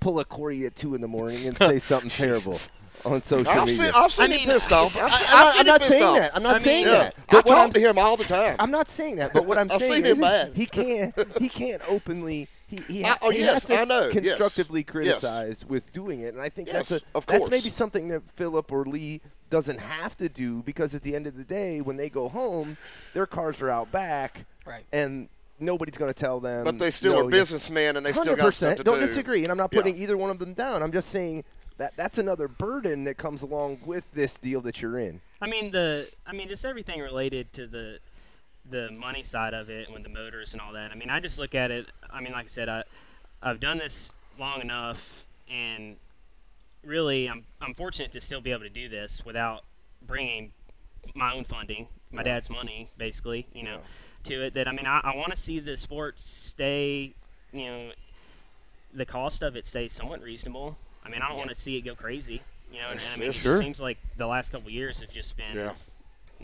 pull a Corey at two in the morning and say [LAUGHS] something terrible. on social I've media. seen, I've seen I him pissed off. I've, I, seen- I've am not him pissed saying off. that. I'm not I saying Yeah, that. I But what talk I'm, to him all the time. I'm not saying that. But what I'm [LAUGHS] saying is he can't. He can't openly. He, he, I- ha- oh, he yes, has to I know, yes. constructively Yes. criticize with doing it, and I think that's a of that's maybe something that Philip or Lee doesn't have to do because at the end of the day, when they go home, their cars are out back, Right. and nobody's going to tell them. But they still no, are businessmen, and they still got stuff to Don't do. disagree, and I'm not Yeah. putting either one of them down. I'm just saying that that's another burden that comes along with this deal that you're in. I mean the I mean just everything related to the the money side of it with the motors and all that. I mean I just look at it. I mean like I said I I've done this long enough and really I'm I'm fortunate to still be able to do this without bringing my own funding, my dad's money basically, you know, to it that I mean I, I want to see the sport stay, you know, the cost of it stay somewhat reasonable. I mean I don't want to see it go crazy. You know, and, and I mean, it sure. seems like the last couple years have just been Yeah.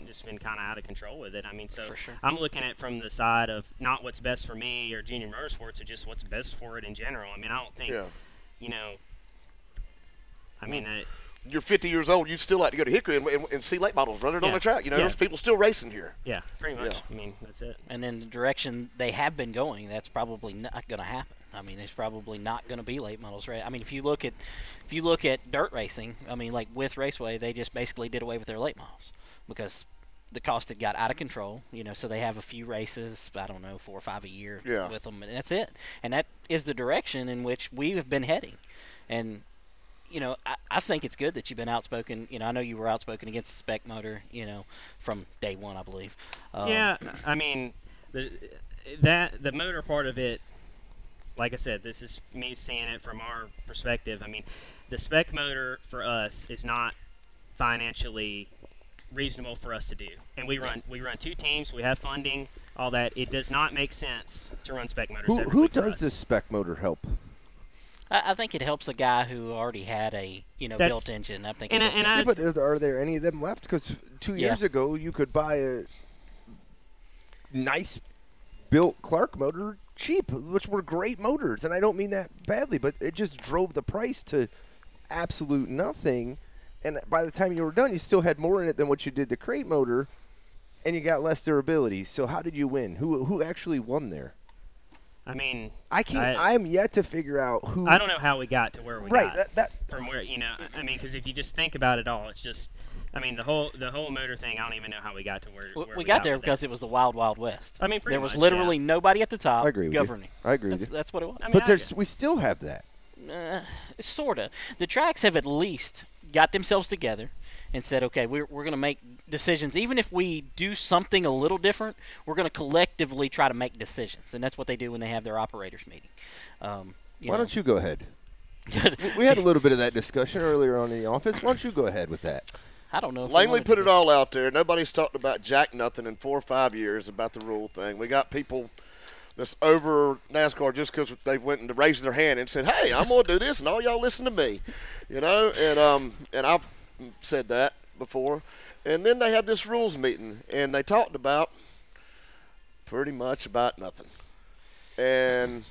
Just been kind of out of control with it. I mean, so For sure. I'm looking at it from the side of not what's best for me or junior motorsports, or just what's best for it in general. I mean, I don't think Yeah. you know. I mean, uh, You're 50 years old. You'd still like to go to Hickory and, and, and see late models running on Yeah. the track. You know, Yeah. there's people still racing here. yeah, pretty much. Yeah. I mean, that's it. And in the direction they have been going, that's probably not going to happen. I mean, it's probably not going to be late models, right? I mean, if you look at if you look at dirt racing, I mean, like with Raceway, they just basically did away with their late models because the cost had got out of control. You know, so they have a few races, I don't know, four or five a year Yeah. with them, and that's it. And that is the direction in which we have been heading. And you know, I, I think it's good that you've been outspoken. You know, I know you were outspoken against the spec motor. You know, from day one, I believe. Um, yeah, I mean, the that the motor part of it. Like I said, this is me seeing it from our perspective. I mean, the spec motor for us is not financially reasonable for us to do. And we run we run two teams. We have funding, all that. It does not make sense to run spec motors. Who every who week for does us. this spec motor help? I, I think it helps a guy who already had a you know That's- built engine. I think. it and I- and. I- Yeah, but is, are there any of them left? Because two Yeah. years ago, you could buy a nice built Clark motor cheap, which were great motors, and I don't mean that badly, but it just drove the price to absolute nothing. And by the time you were done, you still had more in it than what you did the crate motor, and you got less durability. So how did you win? Who who actually won there? I mean, I can't. I- I, am yet to figure out who. I don't know how we got to where we Right. got. That, that from where you know i mean because if you just think about it all it's just i mean the whole the whole motor thing i don't even know how we got to where, We, where we got there with because it was the wild, wild west. I mean, pretty there was much, literally nobody at the top I agree with you. governing. I agree with That's, you. that's what it was. I mean, but I there's get- we still have that. Uh, sorta. The tracks have at least got themselves together and said, okay, we're, we're going to make decisions. Even if we do something a little different, we're going to collectively try to make decisions. And that's what they do when they have their operators meeting. Um, Why don't you go ahead? [LAUGHS] We had a little bit of that discussion earlier on in the office. Why don't you go ahead with that? I don't know. If Langley put it do- all out there. Nobody's talked about jack nothing in four or five years about the rule thing. We got people that's over NASCAR just because they went and raised their hand and said, "Hey, I'm going to do this," and all y'all listen to me, you know. And um, and I've said that before. And then they had this rules meeting, and they talked about pretty much about nothing. And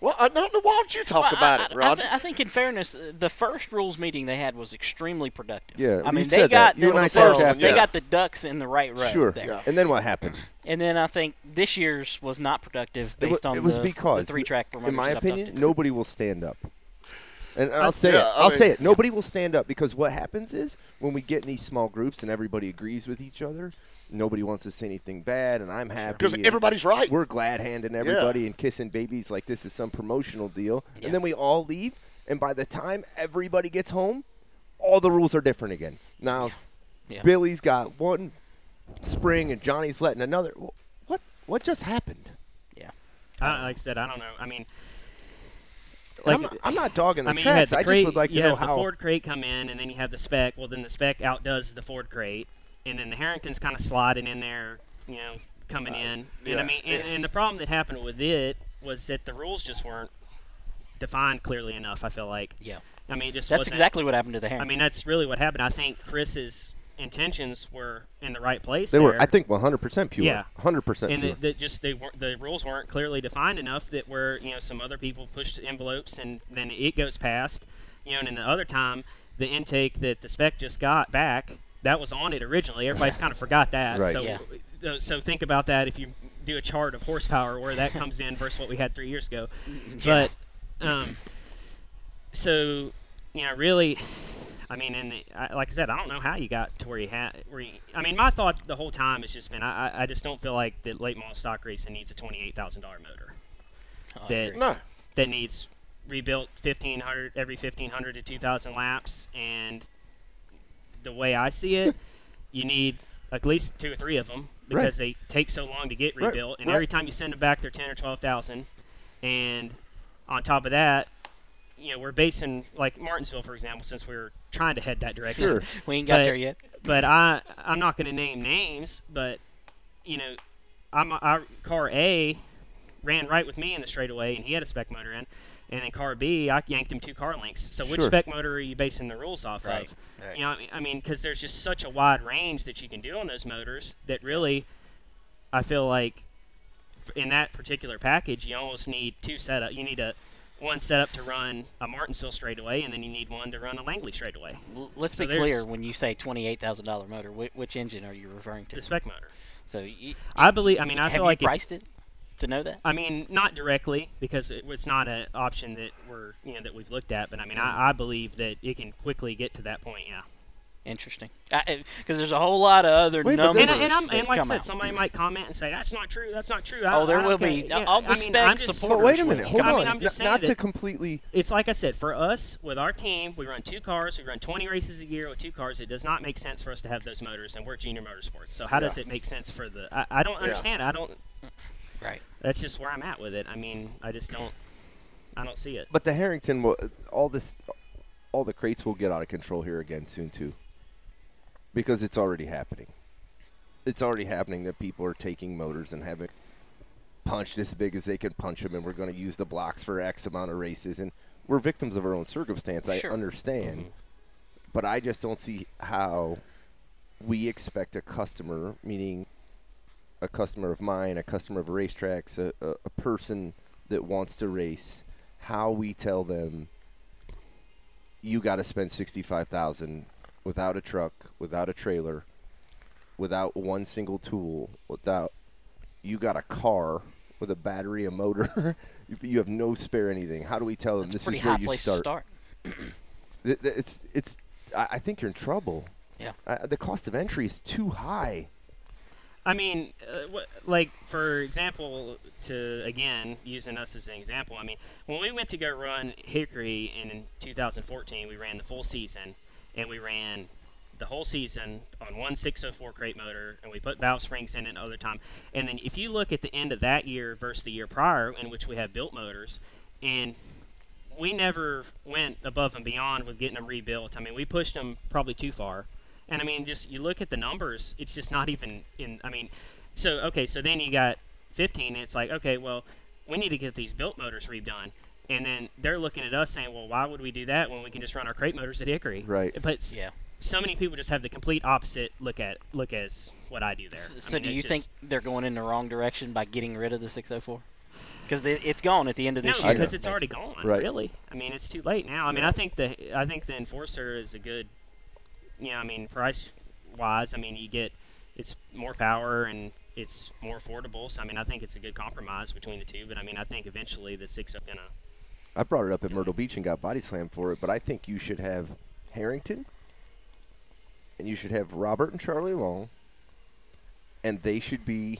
well, I don't know. Why don't you talk Well, about I, it, I- I, th- I think, in fairness, uh, the first rules meeting they had was extremely productive. Yeah, I you mean, they said got You they, and I first, after they that. got the ducks in the right row Sure. there. Yeah. And then what happened? And then I think this year's was not productive It wa- based on it was the, because, the three track in my promoters I've talked opinion, to. nobody will stand up. And I'll say yeah, it. I I'll mean- say it. Nobody will stand up because what happens is when we get in these small groups and everybody agrees with each other, nobody wants to say anything bad, and I'm happy. Because everybody's right. We're glad handing everybody and kissing babies like this is some promotional deal, Yeah. and then we all leave. And by the time everybody gets home, all the rules are different again. Now, Yeah. Billy's got one spring and Johnny's letting another. What? What just happened? Yeah. I, like i said i don't know i mean I'm, not, I'm not dogging the I mean, tracks. the I just would like to you know have how. the Ford crate come in, and then you have the spec. Well, then the spec outdoes the Ford crate, and then the Harrington's kind of sliding in there, you know, coming in. And yeah, I mean, and, and the problem that happened with it was that the rules just weren't defined clearly enough. I feel like. Yeah. I mean, it just That's wasn't- exactly what happened to the Harrington. I mean, that's really what happened. I think Chris's intentions were in the right place. they were. I think, 100% pure. Yeah. 100% and pure. the, the, just they weren't, the rules weren't clearly defined enough that where you know some other people pushed envelopes and then it goes past you know and then the other time the intake that the spec just got back, that was on it originally. Everybody's kind of forgot that. Right. So, Yeah. uh, so think about that if you do a chart of horsepower where that comes in versus what we had three years ago. Yeah. But um, so you know, really, I mean, and the, I, like I said, I don't know how you got to where you had. Where you, I mean, my thought the whole time has just been, I, I- I just don't feel like that late model stock racing needs a twenty-eight thousand dollar motor. I that agree. No. that needs rebuilt 1500 every 1500 to 2000 laps and the way i see it you need at least two or three of them Right. because they take so long to get Right, rebuilt and right. every time you send them back they're 10 or 12000 and on top of that you know we're basing like martinsville for example since we are trying to head that direction Sure. [LAUGHS] we ain't got but- there yet. but I I'm not going to name names, but you know, I'm our car A ran right with me in the straightaway, and he had a spec motor in, and then car B I yanked him two car lengths. So which Sure. spec motor are you basing the rules off Right. of? Right. You know, I mean, because there's just such a wide range that you can do on those motors that really, I feel like, in that particular package, you almost need two setup. You need a one setup to run a Martinsville straightaway, and then you need one to run a Langley straightaway. L- Let's so be clear. When you say twenty-eight thousand dollar motor, whi- which engine are you referring to? The spec motor. So you, I believe. I mean, I feel like priced it to know that? I mean, not directly because it, it's not an option that we're you know that we've looked at. But I mean, I, I believe that it can quickly get to that point. Yeah. Interesting. Because there's a whole lot of other Wait, but numbers there's- And, and, I'm, that and like I come said, out. somebody might comment and say that's not true. That's not true. I, Oh, there I will don't be. Yeah, I'll I mean, spec I'm just, support- But wait a minute. Hold you. I on. mean, I'm just N- not to that- completely. It's like I said, for us with our team, we run two cars. We run 20 races a year with two cars. It does not make sense for us to have those motors, and we're Junior Motorsports. So how does it make sense for the? I, I don't Yeah. understand. I don't. Right. That's just where I'm at with it. I mean, I just don't. I don't see it. But the Harrington, will, all this, all the crates will get out of control here again soon too. Because it's already happening. It's already happening that people are taking motors and having punched as big as they can punch them, and we're going to use the blocks for X amount of races, and we're victims of our own circumstance. I understand, Sure. understand, mm-hmm. but I just don't see how we expect a customer, meaning a customer of mine, a customer of racetracks, a, a, a person that wants to race, how we tell them you got to spend sixty-five thousand without a truck, without a trailer, without one single tool, without you got a car with a battery, a motor, [LAUGHS] you, you have no spare anything. How do we tell them a this is where you start? start. [CLEARS THROAT] Th- It's it's. I I think you're in trouble. Yeah. Uh, the cost of entry is too high. I mean, uh, wh- like for example, to again using us as an example. I mean, when we went to go run Hickory in, in 2014, we ran the full season, and we ran the whole season on one 604 crate motor, and we put valve springs in it other time. And then if you look at the end of that year versus the year prior, in which we have built motors, and we never went above and beyond with getting them rebuilt. I mean, we pushed them probably too far. And I mean, just you look at the numbers, it's just not even in. I mean, so okay, so then you got 15. And it's like, okay, well, we need to get these built motors redone. And then they're looking at us saying, well, why would we do that when we can just run our crate motors at Hickory? Right. But Yeah. so many people just have the complete opposite look at look as what I do there. I So mean, do you just- think they're going in the wrong direction by getting rid of the 604? Because it's gone at the end of No, this year. because it's already gone. Right. Really, I mean, it's too late now. I mean, Yeah. I think the I think the enforcer is a good, you know, I mean, price wise, I mean, you get it's more power and it's more affordable. So I mean, I think it's a good compromise between the two. But I mean, I think eventually the six up gonna. I brought it up at Myrtle Beach and got body slammed for it, but I think you should have Harrington and you should have Robert and Charlie Long, and they should be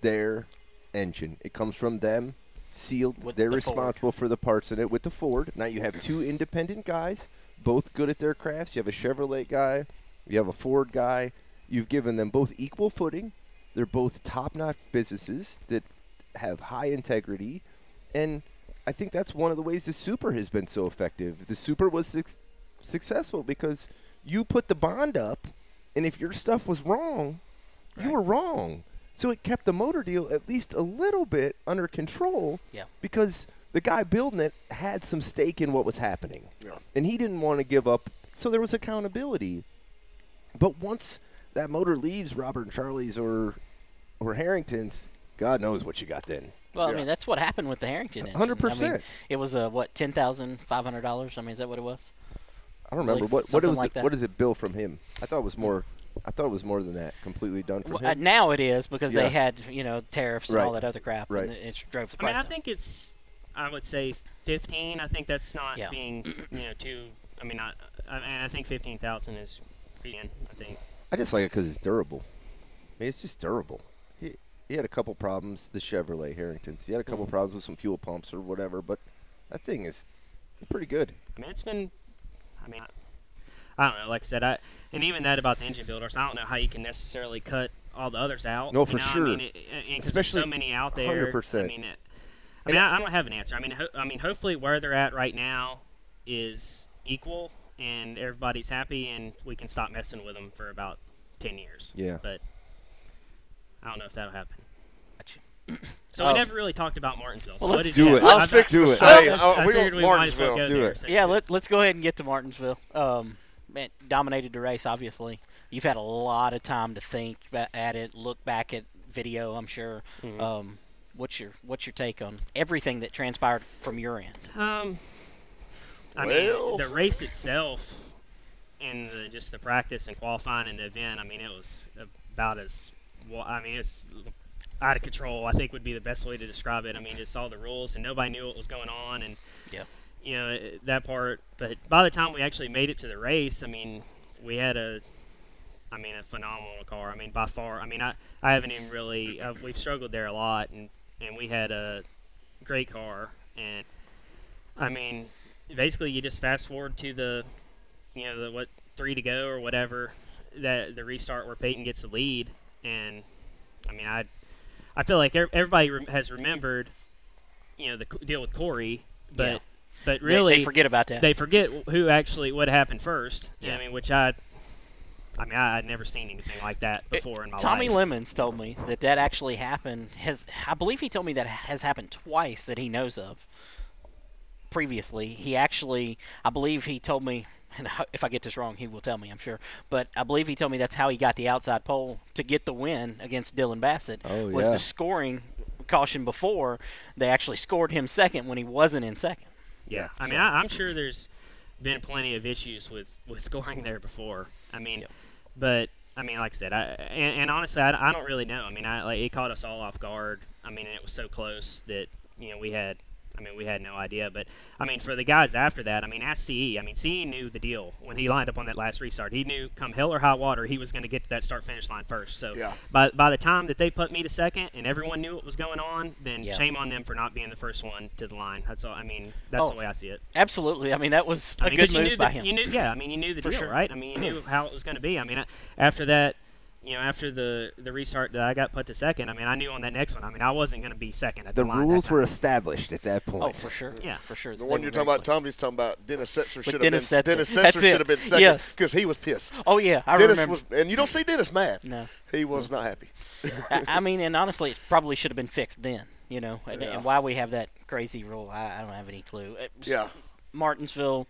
their engine. It comes from them, sealed. With They're the Ford. responsible for the parts in it with the Ford. Now you have two independent guys, both good at their crafts. You have a Chevrolet guy, you have a Ford guy. You've given them both equal footing. They're both top-notch businesses that have high integrity, and I think that's one of the ways the Super has been so effective. The Super was suc successful because you put the bond up, and if your stuff was wrong, you were wrong. So it kept the motor deal at least a little bit under control. Yeah. Because the guy building it had some stake in what was happening, Yeah. and he didn't want to give up. So there was accountability. But once that motor leaves Robert and Charlie's or or Harrington's, God knows what you got then. Well, I mean, that's what happened with the Harrington 100%. I mean, it was uh, what ten thousand five hundred dollars. I mean, is that what it was? I don't remember believe, what what was like it, that. what is it bill from him? I thought it was more. I thought it was more than that. Completely done from Well, uh, him. now it is because Yeah. they had you know tariffs and all that other crap, Right. and it it drove the price. I mean, price. I think it's, I would say 15. I think that's not Yeah. being, you know, too. I mean, I, I, and I think 15,000 is pretty. in, I think. I just like it because it's durable. I mean, it's just durable. He, he had a couple problems, the Chevrolet Harringtons. He had a couple mm-hmm. problems with some fuel pumps or whatever, but that thing is pretty good. I mean, it's been. I mean, I, I don't know. Like I said, I and even that about the engine builders, I don't know how you can necessarily cut all the others out. No, for know? sure. I mean, it, it, 'cause there's Especially so many out there. 100%. I mean, it, I mean, I, I don't have an answer. I mean, ho- I mean, hopefully where they're at right now is equal, and everybody's happy, and we can stop messing with them for about ten years. Yeah. But I don't know if that'll happen. Gotcha. [CLEARS THROAT] So Oh. we never really talked about Martinsville. So Well, what let's did you do have? it. I I- was fixing do to it. say, I, uh, I we figured go we might as well Martinsville. go Do there. it. Yeah, it- let, let's go ahead and get to Martinsville. Um, man, dominated the race, obviously. You've had a lot of time to think ba- at it, look back at video, I'm sure. Mhm. Um, what's your what's your take on everything that transpired from your end? Um, I Well- mean, the race itself and the, just the practice and qualifying and the event. I mean, it was about as well. I mean, it's out of control. I think would be the best way to describe it. I mean, just all the rules and nobody knew what was going on and Yep. you know that part. But by the time we actually made it to the race, I mean, we had a. I mean, a phenomenal car. I mean, by far. I mean, I, I haven't even really. Uh, we've struggled there a lot, and, and we had a great car. And I mean, basically, you just fast forward to the, you know, the what three to go or whatever, that the restart where Peyton gets the lead, and I mean, I, I feel like everybody has remembered, you know, the deal with Corey, but Yeah. but They- really they, forget about that. they forget who actually what happened first. Yeah. I mean, which I, I mean, I, I'd never seen anything like that before in my Tommy life. Tommy Lemons told me that that actually happened. Has I believe he told me that has happened twice that he knows of. Previously, he actually, I believe he told me, [LAUGHS] and if I get this wrong, he will tell me, I'm sure. But I believe he told me that's how he got the outside pole to get the win against Dylan Bassett. Oh, was yeah. the scoring caution before they actually scored him second when he wasn't in second. Yeah, I mean, I, I'm sure there's been plenty of issues with with [LAUGHS] scoring there before. I mean, but I mean, like I said, I and, and honestly, I, I don't really know. I mean, I like it caught us all off guard. I mean, it was so close that you know we had. I mean, we had no idea. But I mean, for the guys after that, I mean, ask CE. I mean, CE knew the deal when he lined up on that last restart. He knew, come hell or high water, he was going to get to that start finish line first. So Yeah. by by the time that they put me to second and everyone knew what was going on, then Yeah. shame on them for not being the first one to the line. That's all. I mean, that's Oh. the way I see it. Absolutely. I mean, that was I a mean, good 'cause you move knew by the, him. You knew, yeah. I mean, you knew the For deal, sure. right? I mean, you knew [CLEARS THROAT] how it was going to be. I mean, after that, you know, after the the restart that I got put to second, I mean, I knew on that next one. I mean, I wasn't going to be second at the, The rules were established at that point. Oh, for sure. Yeah. for sure. The They one were you're very talking about. Tommy's talking about. Dennis Setzer should have been. Setzer. Dennis Setzer should have been second Yes. because he was pissed. Oh yeah, I Dennis remember. was, and you don't see Dennis mad. no. He was not happy. I, I mean, and honestly, it probably should have been fixed then. You know, and, Yeah. and why we have that crazy rule, I, I don't have any clue. Uh, Yeah. Martinsville.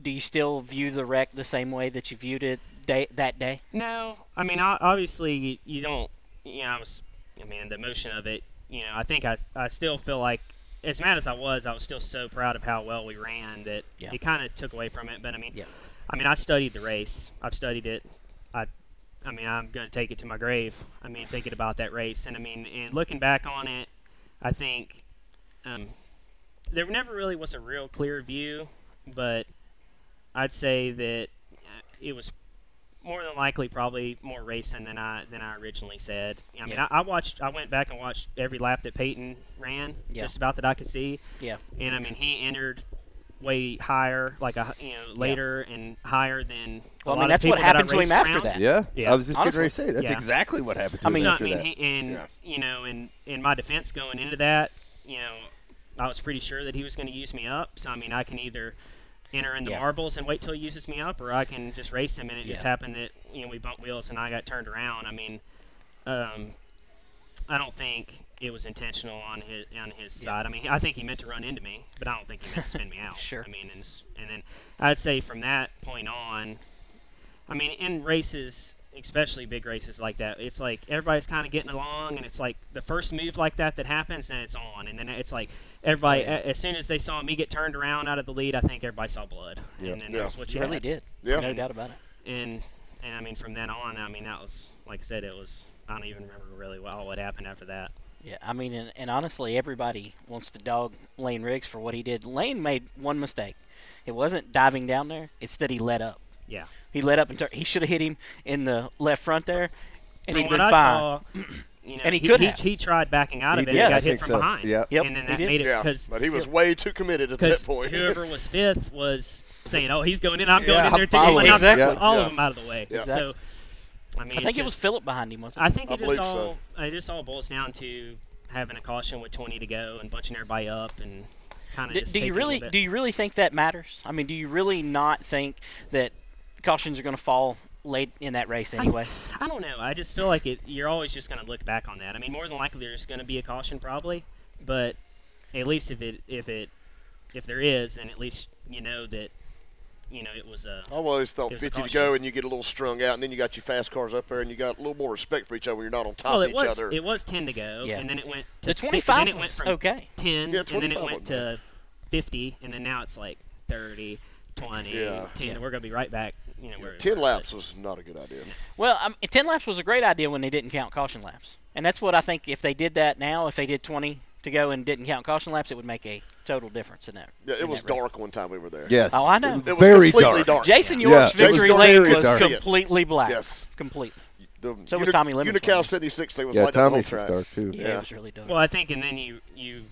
Do you still view the wreck the same way that you viewed it day, that day? No, I mean, obviously, you, you don't. You know, I was. I mean, the emotion of it. You know, I think I I still feel like. As mad as I was, I was still so proud of how well we ran that Yeah. it kind of took away from it. But I mean, Yeah. I mean, I studied the race. I've studied it. I, I mean, I'm going to take it to my grave. I mean, thinking about that race, and I mean, and looking back on it, I think um, there never really was a real clear view, but I'd say that uh, it was more than likely probably more racing than I than I originally said. I mean, Yeah. I, I watched, I went back and watched every lap that Peyton ran, Yeah. just about that I could see, Yeah. and I mean, he entered way higher, like a you know later and higher than. Well, I a lot mean, of that's what people that happened to him after around. that. Yeah, Yeah. I was just getting ready to say that's Yeah. exactly what happened to I him mean- So I mean, that. he, and Yeah. you know, in in my defense going into that, you know, I was pretty sure that he was going to use me up. So I mean, I can either enter in the Yeah. marbles and wait till he uses me up, or I can just race him. And it just happened that you know we bumped wheels and I got turned around. I mean, um, I don't think it was intentional on his on his side. I mean, I think he meant to run into me, but I don't think he meant to spin me [LAUGHS] out. Sure. I mean, and, and then I'd say from that point on, I mean, in races, especially big races like that. It's like everybody's kind of getting along, and it's like the first move like that that happens, then it's on, and then it's like everybody. a- As soon as they saw me get turned around out of the lead, I think everybody saw blood, and then Yeah. that's what You you really had. did. Yeah. No doubt about it. And and I mean from then on, I mean that was like I said, it was. I don't even remember really well what happened after that. Yeah, I mean, and, and honestly, everybody wants to dog Lane Riggs for what he did. Lane made one mistake. It wasn't diving down there; it's that he let up. Yeah. He let up and tur- he should have hit him in the left front there, and From he'd what been I fine. saw, [CLEARS THROAT] you know, And he he, could he, have. he tried backing out He of it did, and got hit from so. behind. Yep. Yep, and then that did. made it Yeah, because but he was way too committed at that point. whoever was fifth was saying, "Oh, he's going in, I'm going Yeah, in there too." following. and I'm- Exactly. all Yeah. of them out of the way. Yeah. So, I mean, I think it's it was just- Philip behind him, wasn't it? I think I it just all so. it just all boils down to having a caution with 20 to go and bunching everybody up and kind of. Do, do you really do you really think that matters? I mean, do you really not think that cautions are going to fall late in that race anyway? I don't know. I just feel like it. You're always just going to look back on that. I mean, more than likely there's going to be a caution probably, but at least if it if it if there is, and at least you know that you know it was a. I always thought It was a 50 to go, and you get a little strung out, and then you got your fast cars up there, and you got a little more respect for each other when you're not on top Well, of each was other. it was 10 to go, Yeah. and then it went to the 50, 25 then it went was from okay. 10, Yeah, and then it went to 50, and then now it's like 30, 20, Yeah. 10. Yeah. We're gonna be right back. You know, where we 10 were, laps was not a good idea. Well, um, 10 laps was a great idea when they didn't count caution laps. And that's what I think if they did that now, if they did 20 to go and didn't count caution laps, it would make a total difference in that. Yeah, it was that race. dark one time we were there. Yes. Oh, I know. It was It was very completely dark. dark. Jason Yeah. York's Jason victory lane very was dark. completely black. Yes. Completely. The So was Tommy Lemons Unocal one. 76 thing was Yeah, like that the whole Tommy's track. was dark too. Yeah, Yeah. it was really dark. Well, I think, and then you you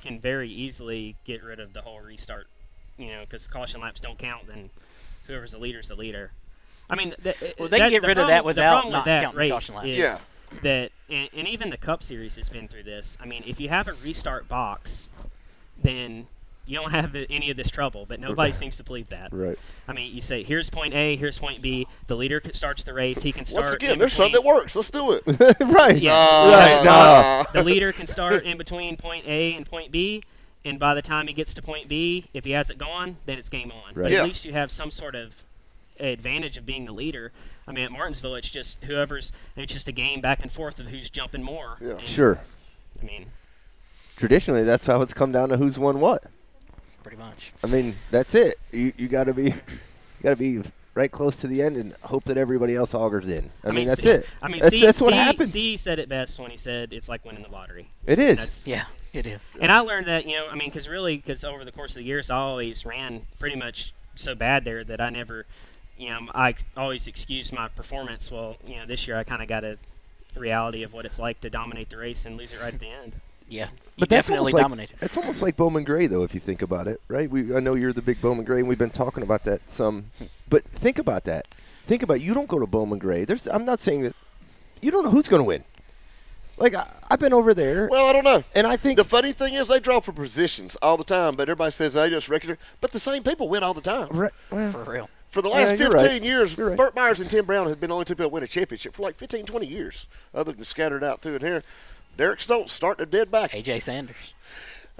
can very easily get rid of the whole restart. You know, because caution laps don't count. Then whoever's the leader's the leader. I mean, th- Well, they can get the rid of that without problem not with that counting race caution laps. is Yeah. that, and, and even the Cup Series has been through this. I mean, if you have a restart box, then you don't have any of this trouble. But nobody seems to believe that. Right. I mean, you say, here's point A, here's point B. The leader starts the race. He can start. Once again, in there's something that works. Let's do it. [LAUGHS] [LAUGHS] right. Yeah. Right. Nah. the leader can start in between point A and point B, and by the time he gets to point B, if he hasn't gone, then it's game on. But Yeah. at least you have some sort of advantage of being the leader. I mean, at Martinsville, it's just whoever's. It's just a game back and forth of who's jumping more. Yeah. And, Sure. I mean, Traditionally, that's how it's come down to who's won what. Pretty much. I mean, that's it. You you got to be, you got to be right close to the end and hope that everybody else augers in. I, mean, that's C- it. I mean, that's, C, that's what C- happens. C said it best when he said it's like winning the lottery. it is. That's Yeah, it is. And I learned that, you know, I mean, because really, because over the course of the years, I always ran pretty much so bad there that I never, you know, I always excused my performance. Well, you know, this year I kind of got a reality of what it's like to dominate the race and lose it right at the end. Yeah. You But that's definitely almost like, dominated. It's almost like Bowman Gray, though, if you think about it, right? We I know you're the big Bowman Gray, and we've been talking about that some. But think about that. Think about you don't go to Bowman Gray. There's I'm not saying that you don't know who's going to win. Like I, I've been over there, Well, I don't know. and I think The funny thing is they draw for positions all the time, but everybody says they just regular. But the same people win all the time. right, well, For real. For the last you're 15 right. years, right. Burt Myers and Tim Brown have been the only two people to win a championship for like 15, 20 years, other than scattered out through and here. Derek Stoltz starting to dead back. AJ Sanders.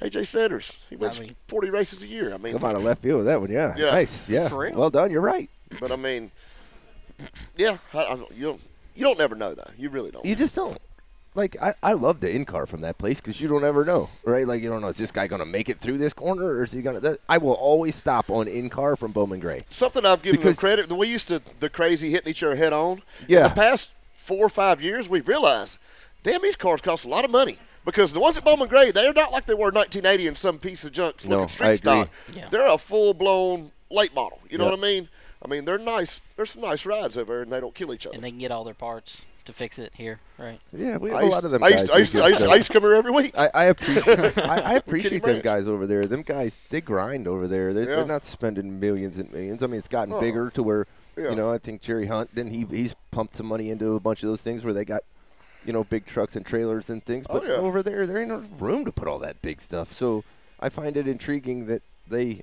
AJ Sanders, he wins mean- 40 races a year. I mean, come out of left field with that one. Yeah, Yeah. nice. Yeah, For real. well done. You're right. but I mean, yeah, I, I, you don't you don't never know though. You really don't. You just don't. Like I, I love the in car from that place because you don't ever know, right? Like you don't know is this guy gonna make it through this corner or is he gonna? That, I will always stop on in car from Bowman Gray. Something I've given them credit. We used to the crazy hitting each other head on. Yeah. In the past four or five years, we've realized, damn, these cars cost a lot of money. Because the ones at Bowman Gray, they're not like they were in 1980 in some piece of junk No, looking street I agree. stock. Yeah. They're a full blown late model. You know Yep. what I mean? I mean, they're nice. There's some nice rides over there, and they don't kill each other. And they can get all their parts to fix it here, right? Yeah, we have I a used, lot of them I guys. used, who I used, give I used, stuff. I used to come here every week. I, I [LAUGHS] [LAUGHS] appreciate I, I appreciate Kiddie them Ranch. guys over there. Them guys they grind over there. They're, Yeah. they're not spending millions and millions. I mean, it's gotten Oh. bigger to where Yeah. you know. I think Jerry Hunt then he he's pumped some money into a bunch of those things where they got you know big trucks and trailers and things. Oh, But yeah. over there, there ain't no room to put all that big stuff. So I find it intriguing that they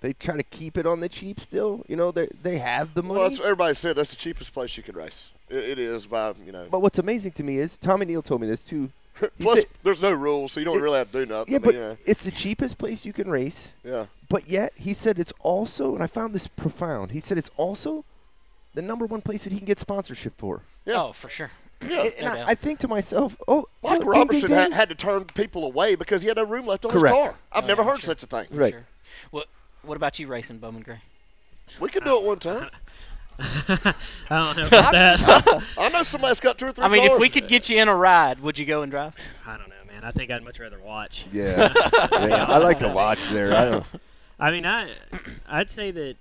they try to keep it on the cheap still. You know, they they have the money. Well, that's what everybody said. That's the cheapest place you can race. It, it is by you know. but what's amazing to me is Tommy Neal told me this too. [LAUGHS] Plus, said- there's no rules, so you don't It- really have to do nothing. Yeah, I mean, but you know, it's the cheapest place you can race. yeah. But yet, he said it's also, and I found this profound. He said it's also the number one place that he can get sponsorship for. Yeah. Oh, for sure. Yeah. And, and no I. I think to myself, oh, Mike you know, ding, Robertson ding, ding. had to turn people away because he had no room left on Correct. his car. I've Oh, never yeah, heard sure. such a thing. Right. Sure. What What about you racing, Bowman Gray? We could do it one time. [LAUGHS] I don't know about that. [LAUGHS] I know somebody that's got two or three I mean, if cars. we could get you in a ride, would you go and drive? I don't know, man. I think I'd much rather watch. Yeah. [LAUGHS] yeah. I like to watch there. I don't. I mean, I I'd say that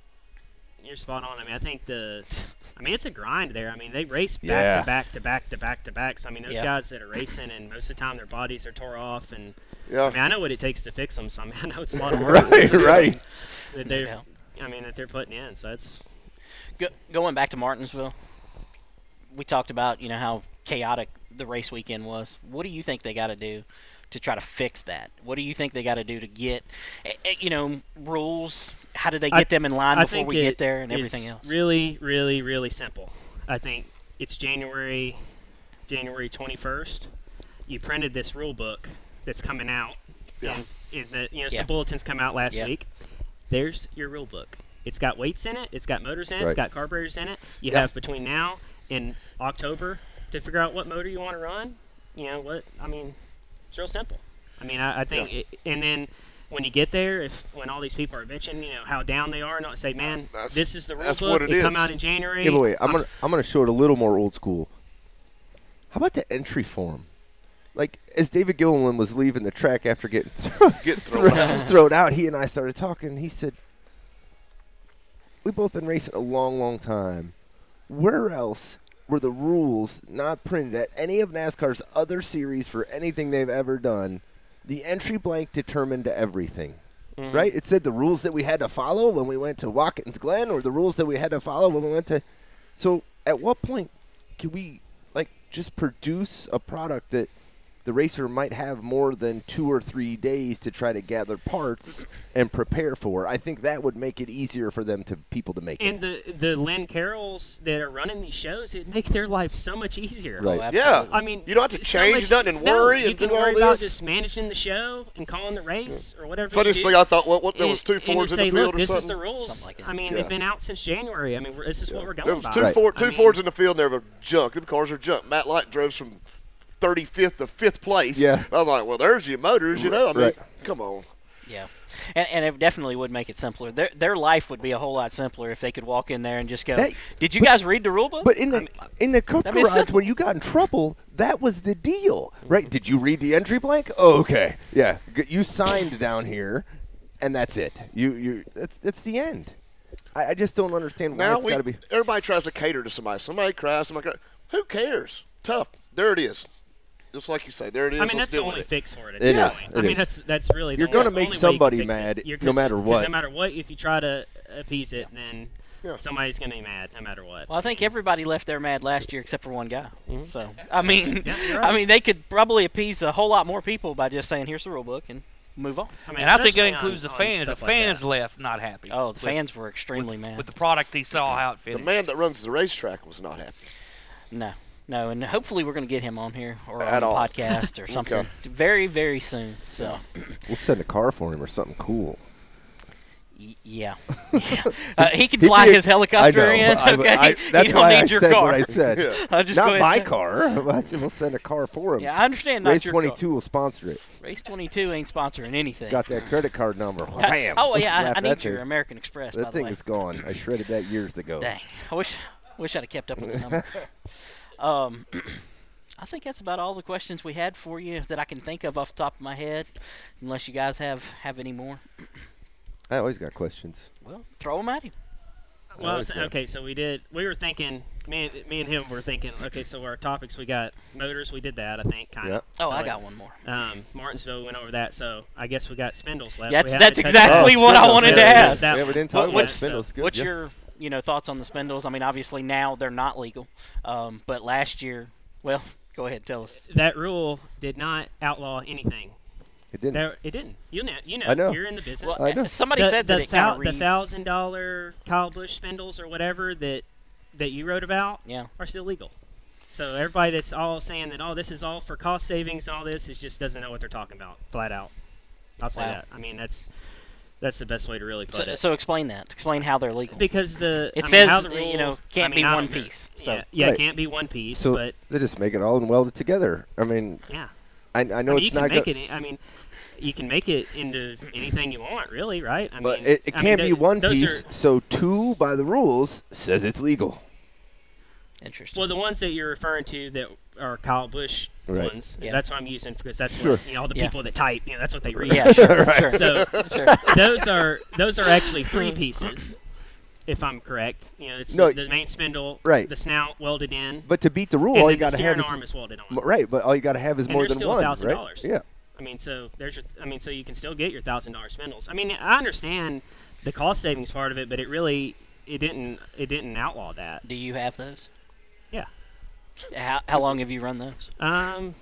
you're spot on. I mean, I think the I mean, it's a grind there. I mean, they race back Yeah. to back to back to back to back. So I mean, those Yeah. guys that are racing, and most of the time their bodies are tore off, and yeah. I mean, I know what it takes to fix them. So I mean, [LAUGHS] I know it's a lot of work right. Right. that they're, Yeah. I mean, that they're putting in. So it's Go, going back to Martinsville, we talked about you know how chaotic the race weekend was. What do you think they got to do to try to fix that? What do you think they got to do to get, eh, eh, you know, rules? How do they I- get them in line I before we get there and everything else? Really, really, really simple. I think it's January, January 21st. You printed this rule book that's coming out. Yeah. And the, you know, Yeah. some bulletins come out last Yeah. week. There's your rule book. It's got weights in it. It's got motors in it. It's got carburetors in it. You Yeah. have between now and October to figure out what motor you want to run. You know what? I mean, it's real simple. I mean, I, I think, it, and then when you get there, if when all these people are bitching, you know how down they are, and not say, man, That's- this is the rule that's book. what it come out in January. Give away. I'm gonna I'm gonna show it a little more old school. How about the entry form? Like as David Gilliland was leaving the track after getting [LAUGHS] Get thrown out. thrown, [LAUGHS] thrown out, he and I started talking. He said, "We've both been racing a long, long time. Where else were the rules not printed at any of NASCAR's other series for anything they've ever done? The entry blank determined everything." Mm-hmm. Right? It said the rules that we had to follow when we went to Watkins Glen, or the rules that we had to follow when we went to. So, at what point can we like just produce a product that the racer might have more than two or three days to try to gather parts and prepare for? I think that would make it easier for them to people to make And it. the the Lynn Carrolls that are running these shows, it make their life so much easier. Right. Oh, Yeah. I mean, You don't have to it's so change much- nothing and no, worry You and can do all worry about this. just managing the show and calling the race or whatever. Funniest thing I thought, what, what there And- was two and you Fords in say, the field Look, or this something. is the rules. Something like that. I mean, Yeah. they've been out since January. I mean, we're, this is what we're going There was by. two Right. Ford, I two mean- Fords in the field. and They were junk. Them cars are junk. Matt Light drove from 35th to fifth place. Yeah. I was like, well, there's your motors. You know, I mean, Right. come on. Yeah, and, and it definitely would make it simpler. Their their life would be a whole lot simpler if they could walk in there and just go, That- "Did you guys read the rule book?" But in the in the cup I garage, simple. when you got in trouble, that was the deal, right? Did you read the entry blank? Oh, okay, yeah, you signed down here, and that's it. You you that's that's the end. I, I just don't understand why Now it's we, got to be. everybody tries to cater to somebody. Somebody cries. Somebody cries. Who cares? Tough. There it is. Just like you say, there it is. I mean, that's the only it. fix for it. At It this is. point. It I mean, is. that's that's really. the You're gonna make only way you can somebody mad You're- no 'cause- matter 'cause what. No matter what, if you try to appease it, then Yeah. somebody's gonna be mad, no matter what. Well, I think everybody left there mad last year except for one guy. Mm-hmm. So I mean, Yeah, you're I mean, they could probably appease a whole lot more people by just saying, "Here's the rule book," and move on. I mean, and I think that especially includes on- the fans. The stuff like fans left not happy. Oh, the with- fans were extremely with, mad. with the product he saw how it fit. The man that runs the racetrack was not happy. no, no, and hopefully we're going to get him on here or At on the all. podcast or [LAUGHS] something Okay. very, very soon. So, We'll send a car for him or something cool. y- yeah, yeah. [LAUGHS] Uh, he can He'd fly be a- his helicopter [LAUGHS] I know, in. I- Okay, I- that's you don't why need I your said car. what I said. Yeah. I'll just go not ahead my and- car. I said we'll send a car for him. Yeah, I understand. Not Race your 22 car. will sponsor it. Race 22 ain't sponsoring anything. Got that credit card number. Wham! oh Let's yeah, slap I, I that need your thing. American Express. by That the thing way. is gone. I shredded that years ago. Dang, I wish wish I'd have kept up with the number. Um, [CLEARS THROAT] I think that's about all the questions we had for you that I can think of off the top of my head. Unless you guys have have any more, I always got questions. well, throw them at him. Well, I like was- that. okay, so we did. We were thinking. Me, and- me and him were thinking. Okay, so our topics we got motors. We did that. I think kind Yeah. of. Oh, I got one more. Um, Martinsville we went over that. So I guess we got spindles left. That's- that's exactly that. what I wanted yeah, to ask. Yeah, we didn't talk What- about what's- spindles. Good. What's yeah. your you know thoughts on the spindles? I mean, obviously now they're not legal, um, but last year, well, [LAUGHS] go ahead, tell us. That rule did not outlaw anything. It didn't. There, it didn't. You know. You know. I know. You're in the business. I know. Somebody the, said the that it thou- kind the thousand dollar Kyle Busch spindles or whatever that that you wrote about Yeah. are still legal. So everybody that's all saying that oh this is all for cost savings and all this is just doesn't know what they're talking about flat out. I'll say Wow. that. I mean that's That's the best way to really put So, it. so explain that. Explain how they're legal. because the It I says, how the uh, you know, can't I mean, be one don't piece, so- yeah, yeah, Right. it can't be one piece. So but they just make it all and weld it together. I mean, yeah, I, I know I mean, you it's can not make good, it. I mean, you can make it into anything you want, really, right? I but mean, it, it I mean, can't be tho- one piece. Are, so two by the rules says it's legal. Interesting. well, the ones that you're referring to that are Kyle Busch Right. ones, Yeah. that's what I'm using because that's Sure. what you know all the Yeah. people that type. You know, that's what they read. yeah, [LAUGHS] sure, sure, So sure. those are those are actually three [LAUGHS] pieces, if I'm correct. You know, it's No, the, the main spindle, right. the snout welded in, But to beat the rule, and all you got to have steering is arm is welded on. right. But all you got to have is And more they're than still one, $1,000. Yeah. I mean, so there's your, I mean, so you can still get your thousand dollar spindles. I mean, I understand the cost savings part of it, but it really it didn't it didn't outlaw that. Do you have those? Yeah. How, how long have you run those? Um,